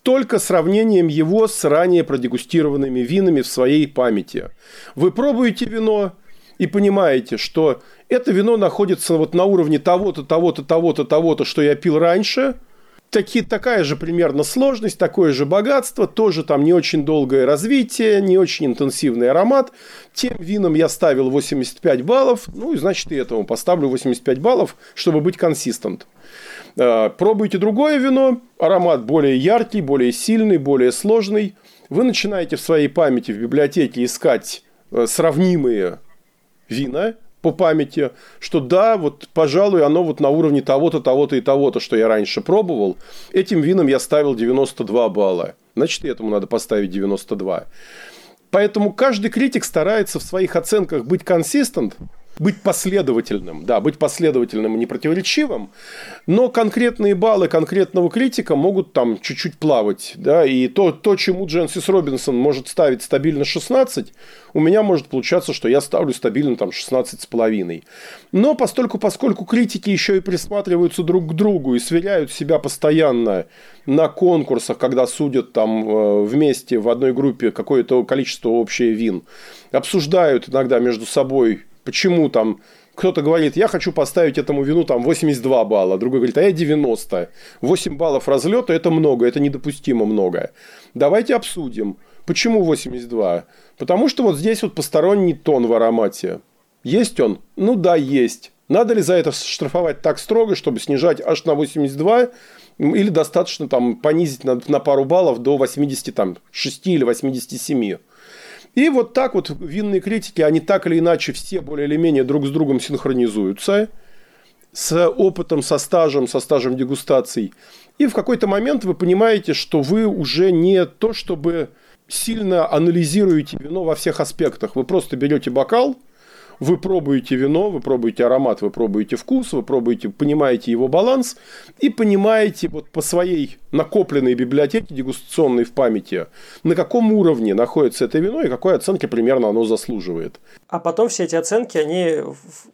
только сравнением его с ранее продегустированными винами в своей памяти. Вы пробуете вино и понимаете, что это вино находится вот на уровне того-то, того-то, того-то, того-то, что я пил раньше. Таки, такая же примерно сложность, такое же богатство, тоже там не очень долгое развитие, не очень интенсивный аромат. Тем винам я ставил 85 баллов, ну и значит и этому поставлю 85 баллов, чтобы быть консистент. Э, пробуйте другое вино, аромат более яркий, более сильный, более сложный. Вы начинаете в своей памяти в библиотеке искать э, сравнимые вина по памяти, что да, вот, пожалуй, оно вот на уровне того-то, того-то и того-то, что я раньше пробовал. Этим вином я ставил 92 балла. Значит, этому надо поставить 92. Поэтому каждый критик старается в своих оценках быть консистент, быть последовательным, да, быть последовательным и непротиворечивым, но конкретные баллы конкретного критика могут там чуть-чуть плавать, да, и то, то, чему Дженсис Робинсон может ставить стабильно 16, у меня может получаться, что я ставлю стабильно там 16 с половиной. Но постольку, поскольку критики еще и присматриваются друг к другу и сверяют себя постоянно на конкурсах, когда судят там э, вместе в одной группе какое-то количество общее вин, обсуждают иногда между собой Почему там кто-то говорит, я хочу поставить этому вину там 82 балла, другой говорит, а я 90. 8 баллов разлета – это много, это недопустимо много. Давайте обсудим. Почему 82? Потому что вот здесь вот посторонний тон в аромате. Есть он? Ну да, есть. Надо ли за это штрафовать так строго, чтобы снижать аж на 82? Или достаточно там понизить на, на пару баллов до 86 или 87? И вот так вот винные критики, они так или иначе все более или менее друг с другом синхронизуются с опытом, со стажем, со стажем дегустаций. И в какой-то момент вы понимаете, что вы уже не то, чтобы сильно анализируете вино во всех аспектах. Вы просто берете бокал – вы пробуете вино, вы пробуете аромат, вы пробуете вкус, вы пробуете, понимаете его баланс и понимаете вот по своей накопленной библиотеке дегустационной в памяти, на каком уровне находится это вино и какой оценки примерно оно заслуживает.
А потом все эти оценки, они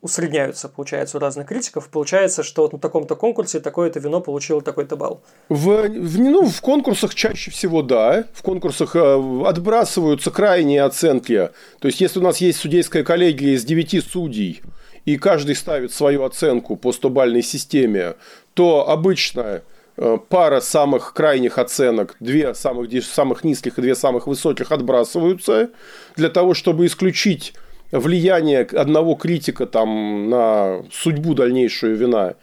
усредняются, получается, у разных критиков. Получается, что вот на таком-то конкурсе такое-то вино получило такой-то балл.
В, в, ну, в конкурсах чаще всего да. В конкурсах э, отбрасываются крайние оценки. То есть, если у нас есть судейская коллегия из 9 судей, и каждый ставит свою оценку по 100-бальной системе, то обычно э, пара самых крайних оценок, две самых, самых низких и две самых высоких отбрасываются для того, чтобы исключить влияние одного критика там, на судьбу дальнейшую вина.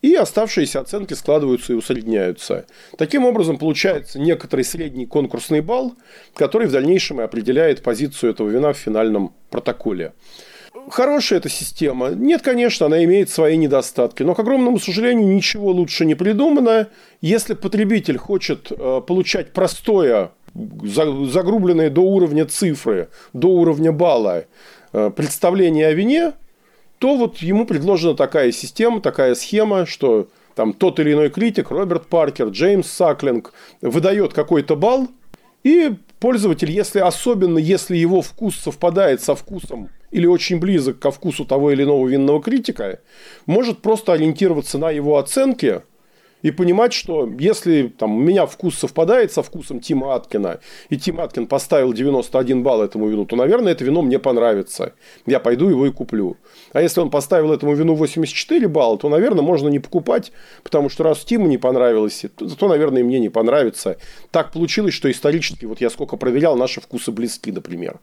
И оставшиеся оценки складываются и усредняются. Таким образом, получается некоторый средний конкурсный балл, который в дальнейшем и определяет позицию этого вина в финальном протоколе. Хорошая эта система. Нет, конечно, она имеет свои недостатки. Но, к огромному сожалению, ничего лучше не придумано. Если потребитель хочет э, получать простое, загрубленное до уровня цифры, до уровня балла, представление о вине, то вот ему предложена такая система, такая схема, что там тот или иной критик, Роберт Паркер, Джеймс Саклинг, выдает какой-то балл, и пользователь, если особенно если его вкус совпадает со вкусом или очень близок ко вкусу того или иного винного критика, может просто ориентироваться на его оценки – и понимать, что если там, у меня вкус совпадает со вкусом Тима Аткина, и Тим Аткин поставил 91 балл этому вину, то, наверное, это вино мне понравится. Я пойду его и куплю. А если он поставил этому вину 84 балла, то, наверное, можно не покупать, потому что раз Тиму не понравилось, то, то, наверное, и мне не понравится. Так получилось, что исторически, вот я сколько проверял, наши вкусы близки, например.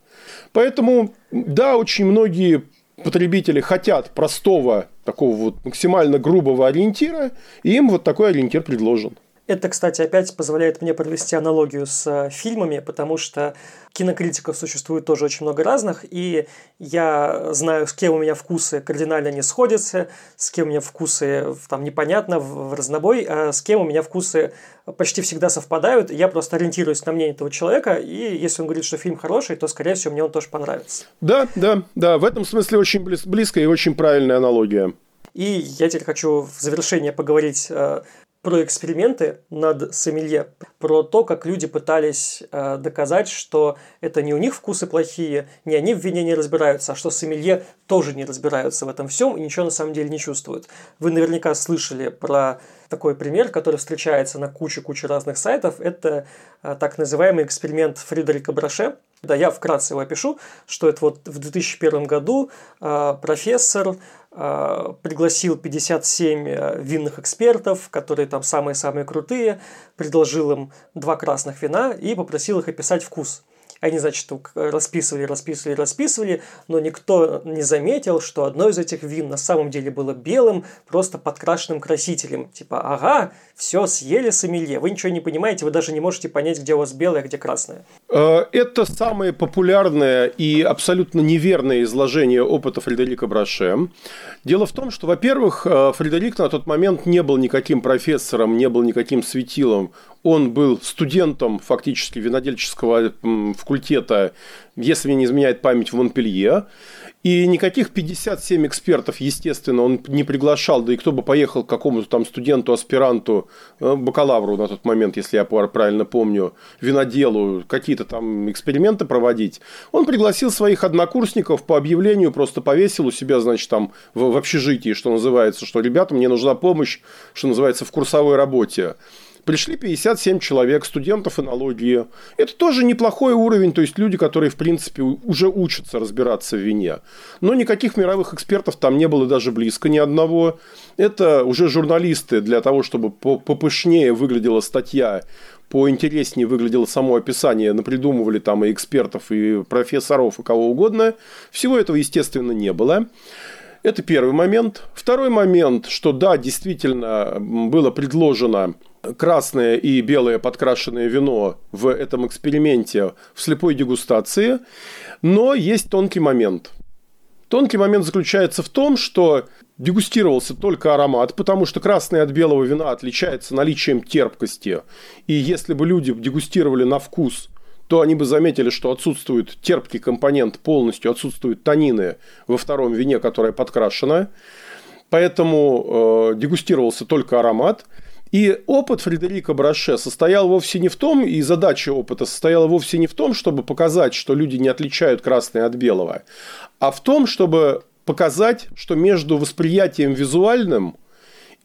Поэтому, да, очень многие потребители хотят простого, такого вот максимально грубого ориентира, и им вот такой ориентир предложен.
Это, кстати, опять позволяет мне провести аналогию с э, фильмами, потому что кинокритиков существует тоже очень много разных, и я знаю, с кем у меня вкусы кардинально не сходятся, с кем у меня вкусы там непонятно, в, разнобой, а с кем у меня вкусы почти всегда совпадают. Я просто ориентируюсь на мнение этого человека, и если он говорит, что фильм хороший, то, скорее всего, мне он тоже понравится.
Да, да, да, в этом смысле очень близкая и очень правильная аналогия.
И я теперь хочу в завершение поговорить э, про эксперименты над сомелье, про то, как люди пытались э, доказать, что это не у них вкусы плохие, не они в вине не разбираются, а что сомелье тоже не разбираются в этом всем и ничего на самом деле не чувствуют. Вы наверняка слышали про такой пример, который встречается на куче-куче разных сайтов. Это э, так называемый эксперимент Фридерика Браше. Да, я вкратце его опишу, что это вот в 2001 году э, профессор пригласил 57 э, винных экспертов, которые там самые-самые крутые, предложил им два красных вина и попросил их описать вкус – они, значит, расписывали, расписывали, расписывали, но никто не заметил, что одно из этих вин на самом деле было белым, просто подкрашенным красителем. Типа, ага, все, съели сомелье. Вы ничего не понимаете, вы даже не можете понять, где у вас белое, а где красное.
Э, это самое популярное и абсолютно неверное изложение опыта Фредерика Браше. Дело в том, что, во-первых, э, Фредерик на тот момент не был никаким профессором, не был никаким светилом. Он был студентом фактически винодельческого факультета, если мне не изменяет память, в Монпелье. И никаких 57 экспертов, естественно, он не приглашал, да и кто бы поехал к какому-то там студенту, аспиранту, э, бакалавру на тот момент, если я правильно помню, виноделу, какие-то там эксперименты проводить. Он пригласил своих однокурсников по объявлению, просто повесил у себя, значит, там в, общежитии, что называется, что, ребята, мне нужна помощь, что называется, в курсовой работе. Пришли 57 человек, студентов энологии. Это тоже неплохой уровень, то есть люди, которые, в принципе, уже учатся разбираться в вине. Но никаких мировых экспертов там не было даже близко ни одного. Это уже журналисты для того, чтобы попышнее выглядела статья, поинтереснее выглядело само описание, напридумывали там и экспертов, и профессоров, и кого угодно. Всего этого, естественно, не было. Это первый момент. Второй момент, что да, действительно было предложено красное и белое подкрашенное вино в этом эксперименте в слепой дегустации, но есть тонкий момент. Тонкий момент заключается в том, что дегустировался только аромат, потому что красное от белого вина отличается наличием терпкости. И если бы люди дегустировали на вкус, то они бы заметили, что отсутствует терпкий компонент полностью, отсутствуют танины во втором вине, которое подкрашено. Поэтому э, дегустировался только аромат. И опыт Фредерика Браше состоял вовсе не в том, и задача опыта состояла вовсе не в том, чтобы показать, что люди не отличают красное от белого, а в том, чтобы показать, что между восприятием визуальным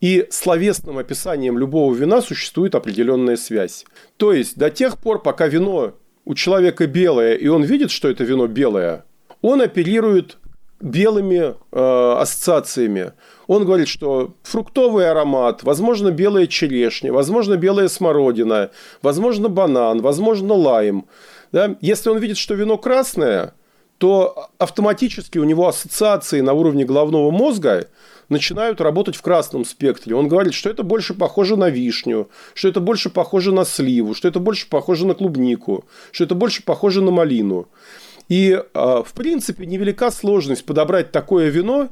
и словесным описанием любого вина существует определенная связь. То есть до тех пор, пока вино у человека белое, и он видит, что это вино белое, он оперирует белыми э, ассоциациями. Он говорит, что фруктовый аромат, возможно, белая черешня, возможно, белая смородина, возможно, банан, возможно, лайм. Да? Если он видит, что вино красное, то автоматически у него ассоциации на уровне головного мозга начинают работать в красном спектре. Он говорит, что это больше похоже на вишню, что это больше похоже на сливу, что это больше похоже на клубнику, что это больше похоже на малину. И, а, в принципе, невелика сложность подобрать такое вино,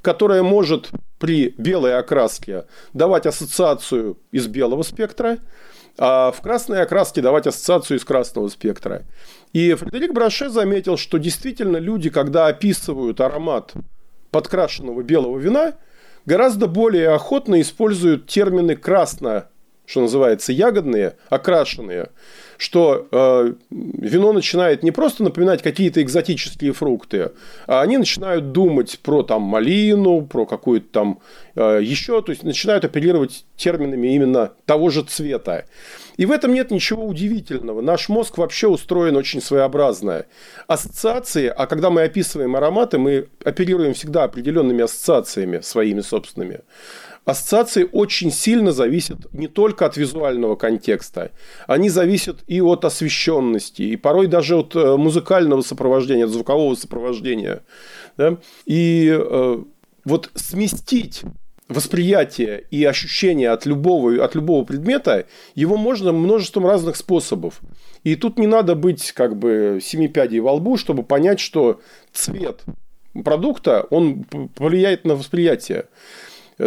которое может при белой окраске давать ассоциацию из белого спектра, а в красной окраске давать ассоциацию из красного спектра. И Фредерик Браше заметил, что действительно люди, когда описывают аромат подкрашенного белого вина гораздо более охотно используют термины красно, что называется, ягодные, окрашенные, что э, вино начинает не просто напоминать какие-то экзотические фрукты, а они начинают думать про там малину, про какую-то там э, еще, то есть начинают оперировать терминами именно того же цвета. И в этом нет ничего удивительного. Наш мозг вообще устроен очень своеобразно. Ассоциации, а когда мы описываем ароматы, мы оперируем всегда определенными ассоциациями своими собственными. Ассоциации очень сильно зависят не только от визуального контекста, они зависят и от освещенности, и порой даже от э, музыкального сопровождения, от звукового сопровождения. Да? И э, вот сместить восприятие и ощущение от любого, от любого предмета, его можно множеством разных способов. И тут не надо быть как бы семи пядей во лбу, чтобы понять, что цвет продукта, он влияет на восприятие.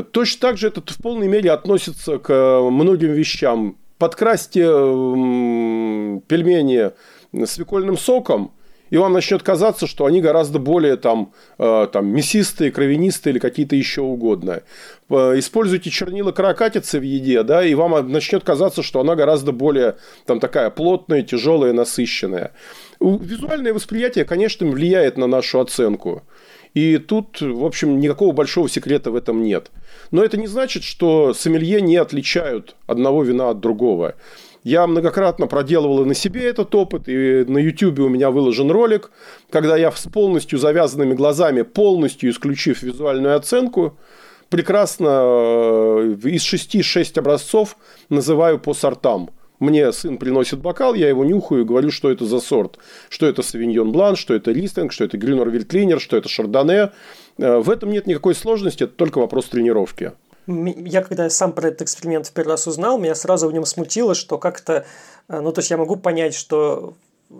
Точно так же это в полной мере относится к э, многим вещам. Подкрасьте пельмени свекольным соком, и вам начнет казаться, что они гораздо более там, э, там, мясистые, кровянистые или какие-то еще угодно. Используйте чернила каракатицы в еде, да, и вам начнет казаться, что она гораздо более там, такая плотная, тяжелая, насыщенная. Визуальное восприятие, конечно, влияет на нашу оценку. И тут, в общем, никакого большого секрета в этом нет. Но это не значит, что сомелье не отличают одного вина от другого. Я многократно проделывал и на себе этот опыт, и на YouTube у меня выложен ролик, когда я с полностью завязанными глазами, полностью исключив визуальную оценку, прекрасно э, из 6-6 образцов называю по сортам – мне сын приносит бокал, я его нюхаю и говорю, что это за сорт. Что это Савиньон Блан, что это Листинг, что это Грюнер Вильтлинер, что это Шардоне. Э, в этом нет никакой сложности, это только вопрос тренировки.
Я когда сам про этот эксперимент в первый раз узнал, меня сразу в нем смутило, что как-то, э, ну то есть я могу понять, что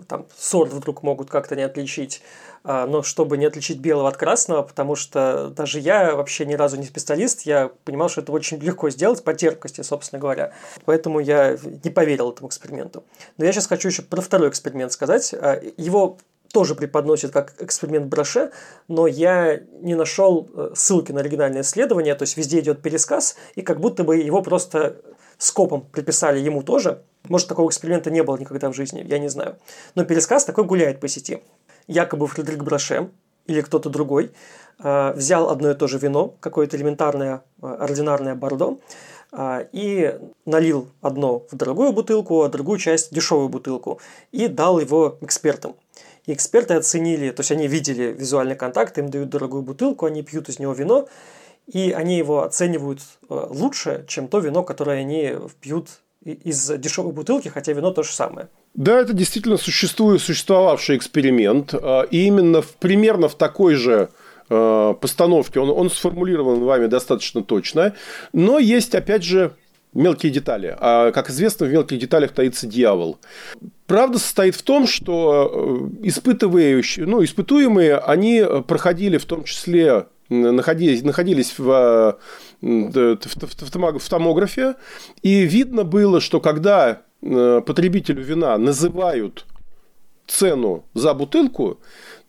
там сорт вдруг могут как-то не отличить, а, но чтобы не отличить белого от красного, потому что даже я вообще ни разу не специалист, я понимал, что это очень легко сделать по терпкости, собственно говоря. Поэтому я не поверил этому эксперименту. Но я сейчас хочу еще про второй эксперимент сказать. А, его тоже преподносит как эксперимент Браше, но я не нашел э, ссылки на оригинальное исследование, то есть везде идет пересказ, и как будто бы его просто скопом приписали ему тоже. Может, такого эксперимента не было никогда в жизни, я не знаю. Но пересказ такой гуляет по сети якобы Фредерик Браше или кто-то другой э, взял одно и то же вино, какое-то элементарное, э, ординарное бордо, э, и налил одно в дорогую бутылку, а другую часть в дешевую бутылку, и дал его экспертам. И эксперты оценили, то есть они видели визуальный контакт, им дают дорогую бутылку, они пьют из него вино, и они его оценивают лучше, чем то вино, которое они пьют из дешевой бутылки, хотя вино то же самое.
Да, это действительно существует, существовавший эксперимент. А, и именно в, примерно в такой же а, постановке он, он сформулирован вами достаточно точно. Но есть, опять же, мелкие детали. А, как известно, в мелких деталях таится дьявол. Правда состоит в том, что э, испытывающие, ну, испытуемые, они проходили в том числе находились, находились в, в, в, в томографе, и видно было, что когда Э, потребителю вина называют цену за бутылку,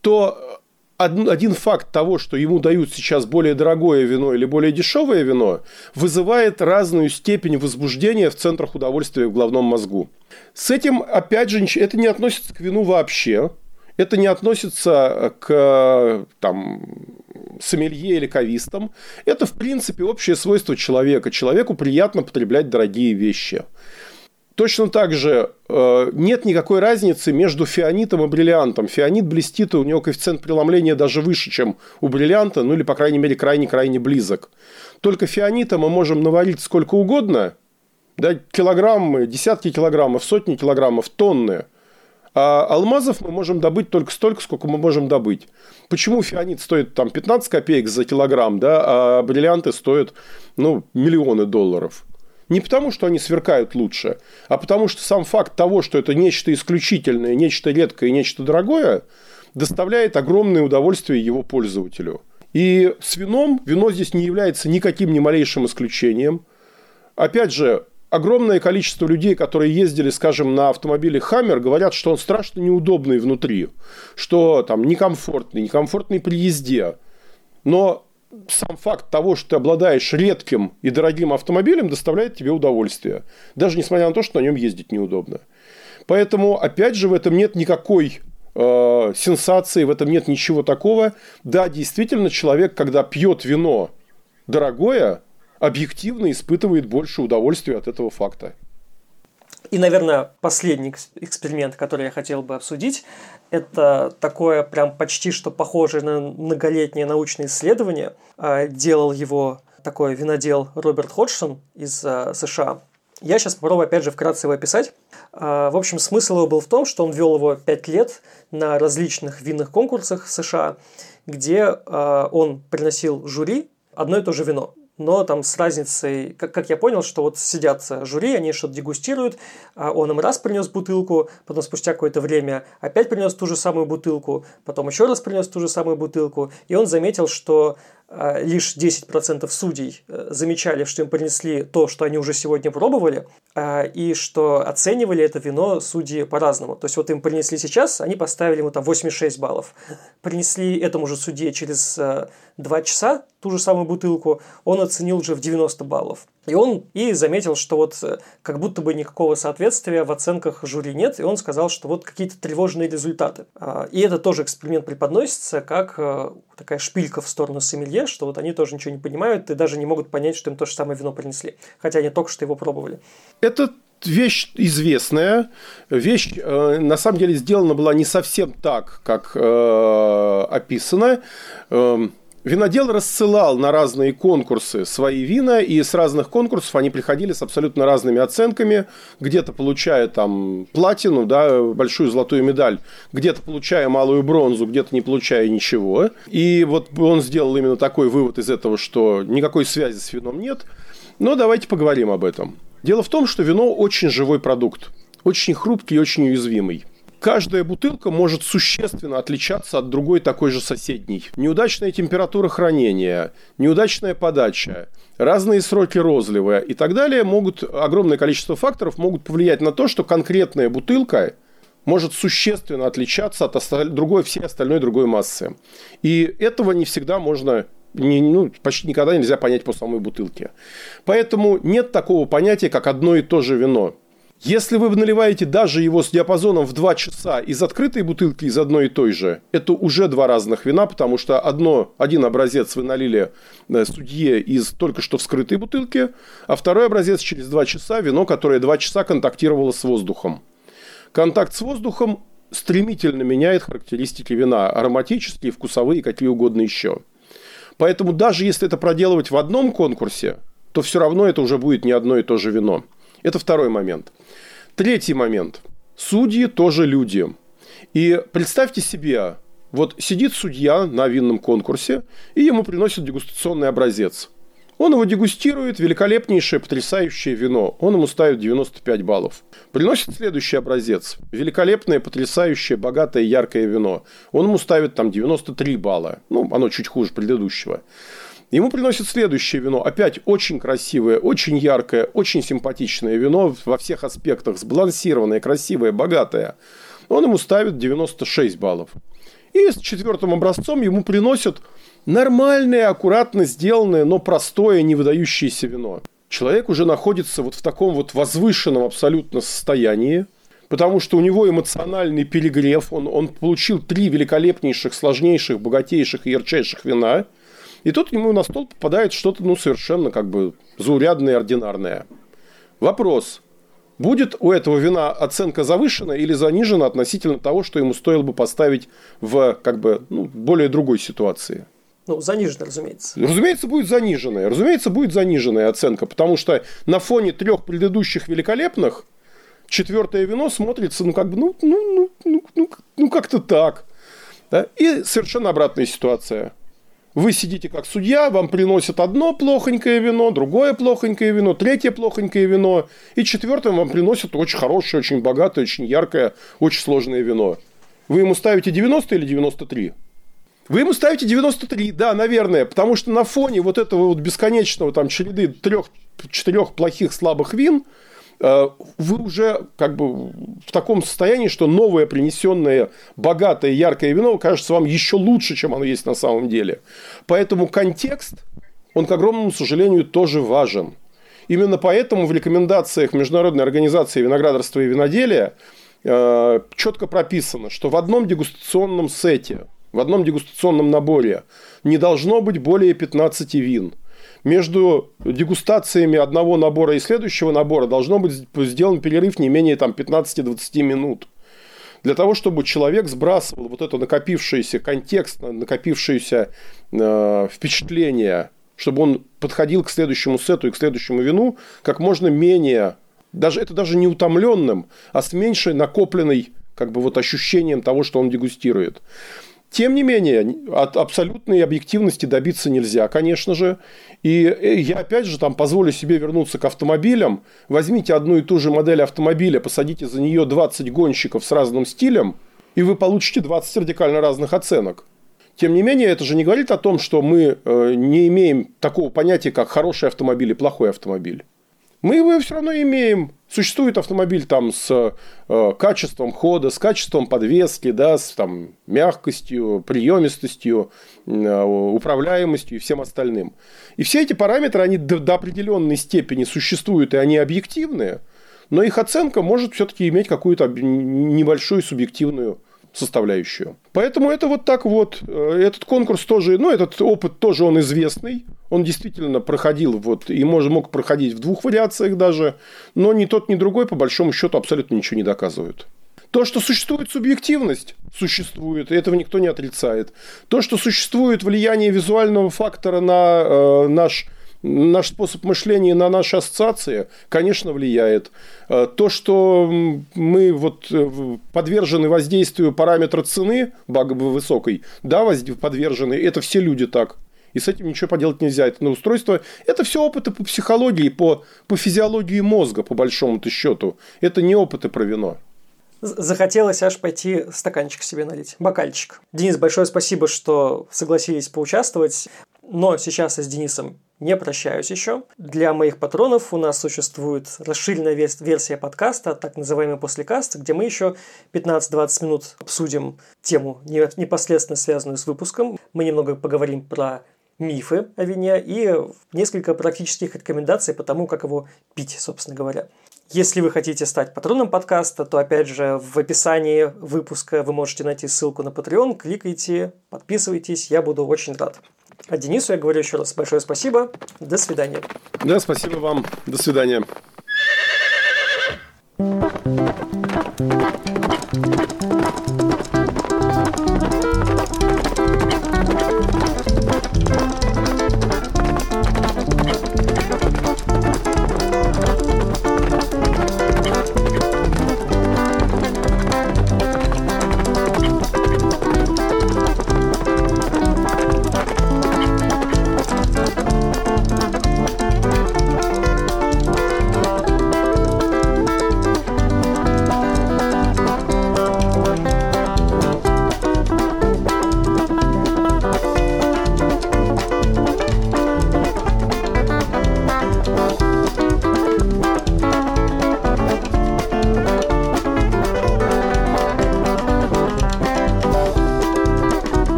то один факт того, что ему дают сейчас более дорогое вино или более дешевое вино, вызывает разную степень возбуждения в центрах удовольствия в головном мозгу. С этим, опять же, это не относится к вину вообще. Это не относится к там, сомелье или кавистам. Это, в принципе, общее свойство человека. Человеку приятно потреблять дорогие вещи. Точно так же э, нет никакой разницы между фианитом и бриллиантом. Фианит блестит, и у него коэффициент преломления даже выше, чем у бриллианта, ну или, по крайней мере, крайне-крайне близок. Только фианита мы можем наварить сколько угодно, да, килограммы, десятки килограммов, сотни килограммов, тонны. А алмазов мы можем добыть только столько, сколько мы можем добыть. Почему фианит стоит там 15 копеек за килограмм, да, а бриллианты стоят ну, миллионы долларов? Не потому, что они сверкают лучше, а потому что сам факт того, что это нечто исключительное, нечто редкое и нечто дорогое, доставляет огромное удовольствие его пользователю. И с вином вино здесь не является никаким ни малейшим исключением. Опять же, огромное количество людей, которые ездили, скажем, на автомобиле Хаммер, говорят, что он страшно неудобный внутри, что там некомфортный, некомфортный при езде. Но сам факт того, что ты обладаешь редким и дорогим автомобилем, доставляет тебе удовольствие. Даже несмотря на то, что на нем ездить неудобно. Поэтому, опять же, в этом нет никакой э, сенсации, в этом нет ничего такого. Да, действительно, человек, когда пьет вино дорогое, объективно испытывает больше удовольствия от этого факта.
И, наверное, последний эксперимент, который я хотел бы обсудить, это такое прям почти что похожее на многолетнее научное исследование. А, делал его такой винодел Роберт Ходжсон из а, США. Я сейчас попробую опять же вкратце его описать. А, в общем, смысл его был в том, что он вел его 5 лет на различных винных конкурсах США, где он приносил жюри одно и то же вино но там с разницей, как, как я понял, что вот сидят жюри, они что-то дегустируют, а он им раз принес бутылку, потом спустя какое-то время опять принес ту же самую бутылку, потом еще раз принес ту же самую бутылку, и он заметил, что а, лишь 10% судей э, замечали, что им принесли то, что они уже сегодня пробовали, а, и что оценивали это вино судьи по-разному. То есть вот им принесли сейчас, они поставили ему там 86 баллов. Принесли этому же судье через 2 э, часа ту же самую бутылку, он оценил уже в 90 баллов. И он и заметил, что вот э, как будто бы никакого соответствия в оценках жюри нет, и он сказал, что вот какие-то тревожные результаты. А, и это тоже эксперимент преподносится как э, такая шпилька в сторону сомелье, что вот они тоже ничего не понимают и даже не могут понять, что им то же самое вино принесли, хотя они только что его пробовали.
Это вещь известная, вещь э, на самом деле сделана была не совсем так, как э, описано. Э, Винодел рассылал на разные конкурсы свои вина, и с разных конкурсов они приходили с абсолютно разными оценками, где-то получая там платину, да, большую золотую медаль, где-то получая малую бронзу, где-то не получая ничего. И вот он сделал именно такой вывод из этого, что никакой связи с вином нет. Но давайте поговорим об этом. Дело в том, что вино очень живой продукт, очень хрупкий и очень уязвимый каждая бутылка может существенно отличаться от другой такой же соседней. Неудачная температура хранения, неудачная подача, разные сроки розлива и так далее могут, огромное количество факторов могут повлиять на то, что конкретная бутылка может существенно отличаться от осталь... другой, всей остальной другой массы. И этого не всегда можно не, ну, почти никогда нельзя понять по самой бутылке. Поэтому нет такого понятия, как одно и то же вино. Если вы наливаете даже его с диапазоном в 2 часа из открытой бутылки из одной и той же, это уже два разных вина, потому что одно, один образец вы налили э, судье из только что вскрытой бутылки, а второй образец через 2 часа вино, которое 2 часа контактировало с воздухом. Контакт с воздухом стремительно меняет характеристики вина, ароматические, вкусовые, какие угодно еще. Поэтому даже если это проделывать в одном конкурсе, то все равно это уже будет не одно и то же вино. Это второй момент. Третий момент. Судьи тоже люди. И представьте себе, вот сидит судья на винном конкурсе, и ему приносят дегустационный образец. Он его дегустирует, великолепнейшее, потрясающее вино. Он ему ставит 95 баллов. Приносит следующий образец. Великолепное, потрясающее, богатое, яркое вино. Он ему ставит там 93 балла. Ну, оно чуть хуже предыдущего. Ему приносят следующее вино. Опять очень красивое, очень яркое, очень симпатичное вино во всех аспектах. Сбалансированное, красивое, богатое. Он ему ставит 96 баллов. И с четвертым образцом ему приносят нормальное, аккуратно сделанное, но простое, не выдающееся вино. Человек уже находится вот в таком вот возвышенном абсолютно состоянии, потому что у него эмоциональный перегрев. Он, он получил три великолепнейших, сложнейших, богатейших и ярчайших вина – и тут ему на стол попадает что-то, ну, совершенно как бы заурядное, ординарное. Вопрос. Будет у этого вина оценка завышена или занижена относительно того, что ему стоило бы поставить в как бы, ну, более другой ситуации?
Ну, заниженная, разумеется.
Разумеется, будет заниженная. Разумеется, будет заниженная оценка, потому что на фоне трех предыдущих великолепных четвертое вино смотрится, ну, как бы, ну, ну, ну, ну, ну, ну как-то так. Да? И совершенно обратная ситуация. Вы сидите как судья, вам приносят одно плохонькое вино, другое плохонькое вино, третье плохонькое вино, и четвертое вам приносят очень хорошее, очень богатое, очень яркое, очень сложное вино. Вы ему ставите 90 или 93? Вы ему ставите 93, да, наверное, потому что на фоне вот этого вот бесконечного там череды трех-четырех плохих слабых вин, вы уже как бы в таком состоянии, что новое принесенное богатое яркое вино кажется вам еще лучше, чем оно есть на самом деле. Поэтому контекст, он, к огромному сожалению, тоже важен. Именно поэтому в рекомендациях Международной организации виноградарства и виноделия э, четко прописано, что в одном дегустационном сете, в одном дегустационном наборе не должно быть более 15 вин. Между дегустациями одного набора и следующего набора должно быть сделан перерыв не менее там, 15-20 минут. Для того, чтобы человек сбрасывал вот это накопившееся контекст, накопившееся э, впечатление чтобы он подходил к следующему сету и к следующему вину как можно менее, даже это даже не утомленным, а с меньшей накопленной как бы вот ощущением того, что он дегустирует. Тем не менее, от абсолютной объективности добиться нельзя, конечно же. И э, я опять же там позволю себе вернуться к автомобилям. Возьмите одну и ту же модель автомобиля, посадите за нее 20 гонщиков с разным стилем, и вы получите 20 радикально разных оценок. Тем не менее, это же не говорит о том, что мы э, не имеем такого понятия, как хороший автомобиль и плохой автомобиль. Мы его все равно имеем. Существует автомобиль там с э, качеством хода, с качеством подвески, да, с там, мягкостью, приемистостью, э, управляемостью и всем остальным. И все эти параметры, они до, до определенной степени существуют, и они объективные, но их оценка может все-таки иметь какую-то небольшую субъективную составляющую. Поэтому это вот так вот. Э, этот конкурс тоже, ну, этот опыт тоже он известный. Он действительно проходил вот, и мож, мог проходить в двух вариациях даже. Но ни тот, ни другой, по большому счету, абсолютно ничего не доказывают. То, что существует субъективность, существует, и этого никто не отрицает. То, что существует влияние визуального фактора на э, наш наш способ мышления на наши ассоциации, конечно, влияет. Э, то, что мы вот э, подвержены воздействию параметра цены высокой, да, подвержены, это все люди так. И с этим ничего поделать нельзя. Это на устройство. Это все опыты по психологии, по, по физиологии мозга, по большому-то счету. Это не опыты про вино.
Захотелось аж пойти стаканчик себе налить, бокальчик. Денис, большое спасибо, что согласились поучаствовать. Но сейчас я с Денисом не прощаюсь еще. Для моих патронов у нас существует расширенная версия подкаста, так называемый послекаст, где мы еще 15-20 минут обсудим тему, непосредственно связанную с выпуском. Мы немного поговорим про мифы о вине и несколько практических рекомендаций по тому, как его пить, собственно говоря. Если вы хотите стать патроном подкаста, то опять же в описании выпуска вы можете найти ссылку на Patreon, кликайте, подписывайтесь, я буду очень рад. А Денису я говорю еще раз большое спасибо. До свидания.
Да, спасибо вам. До свидания. Thank you.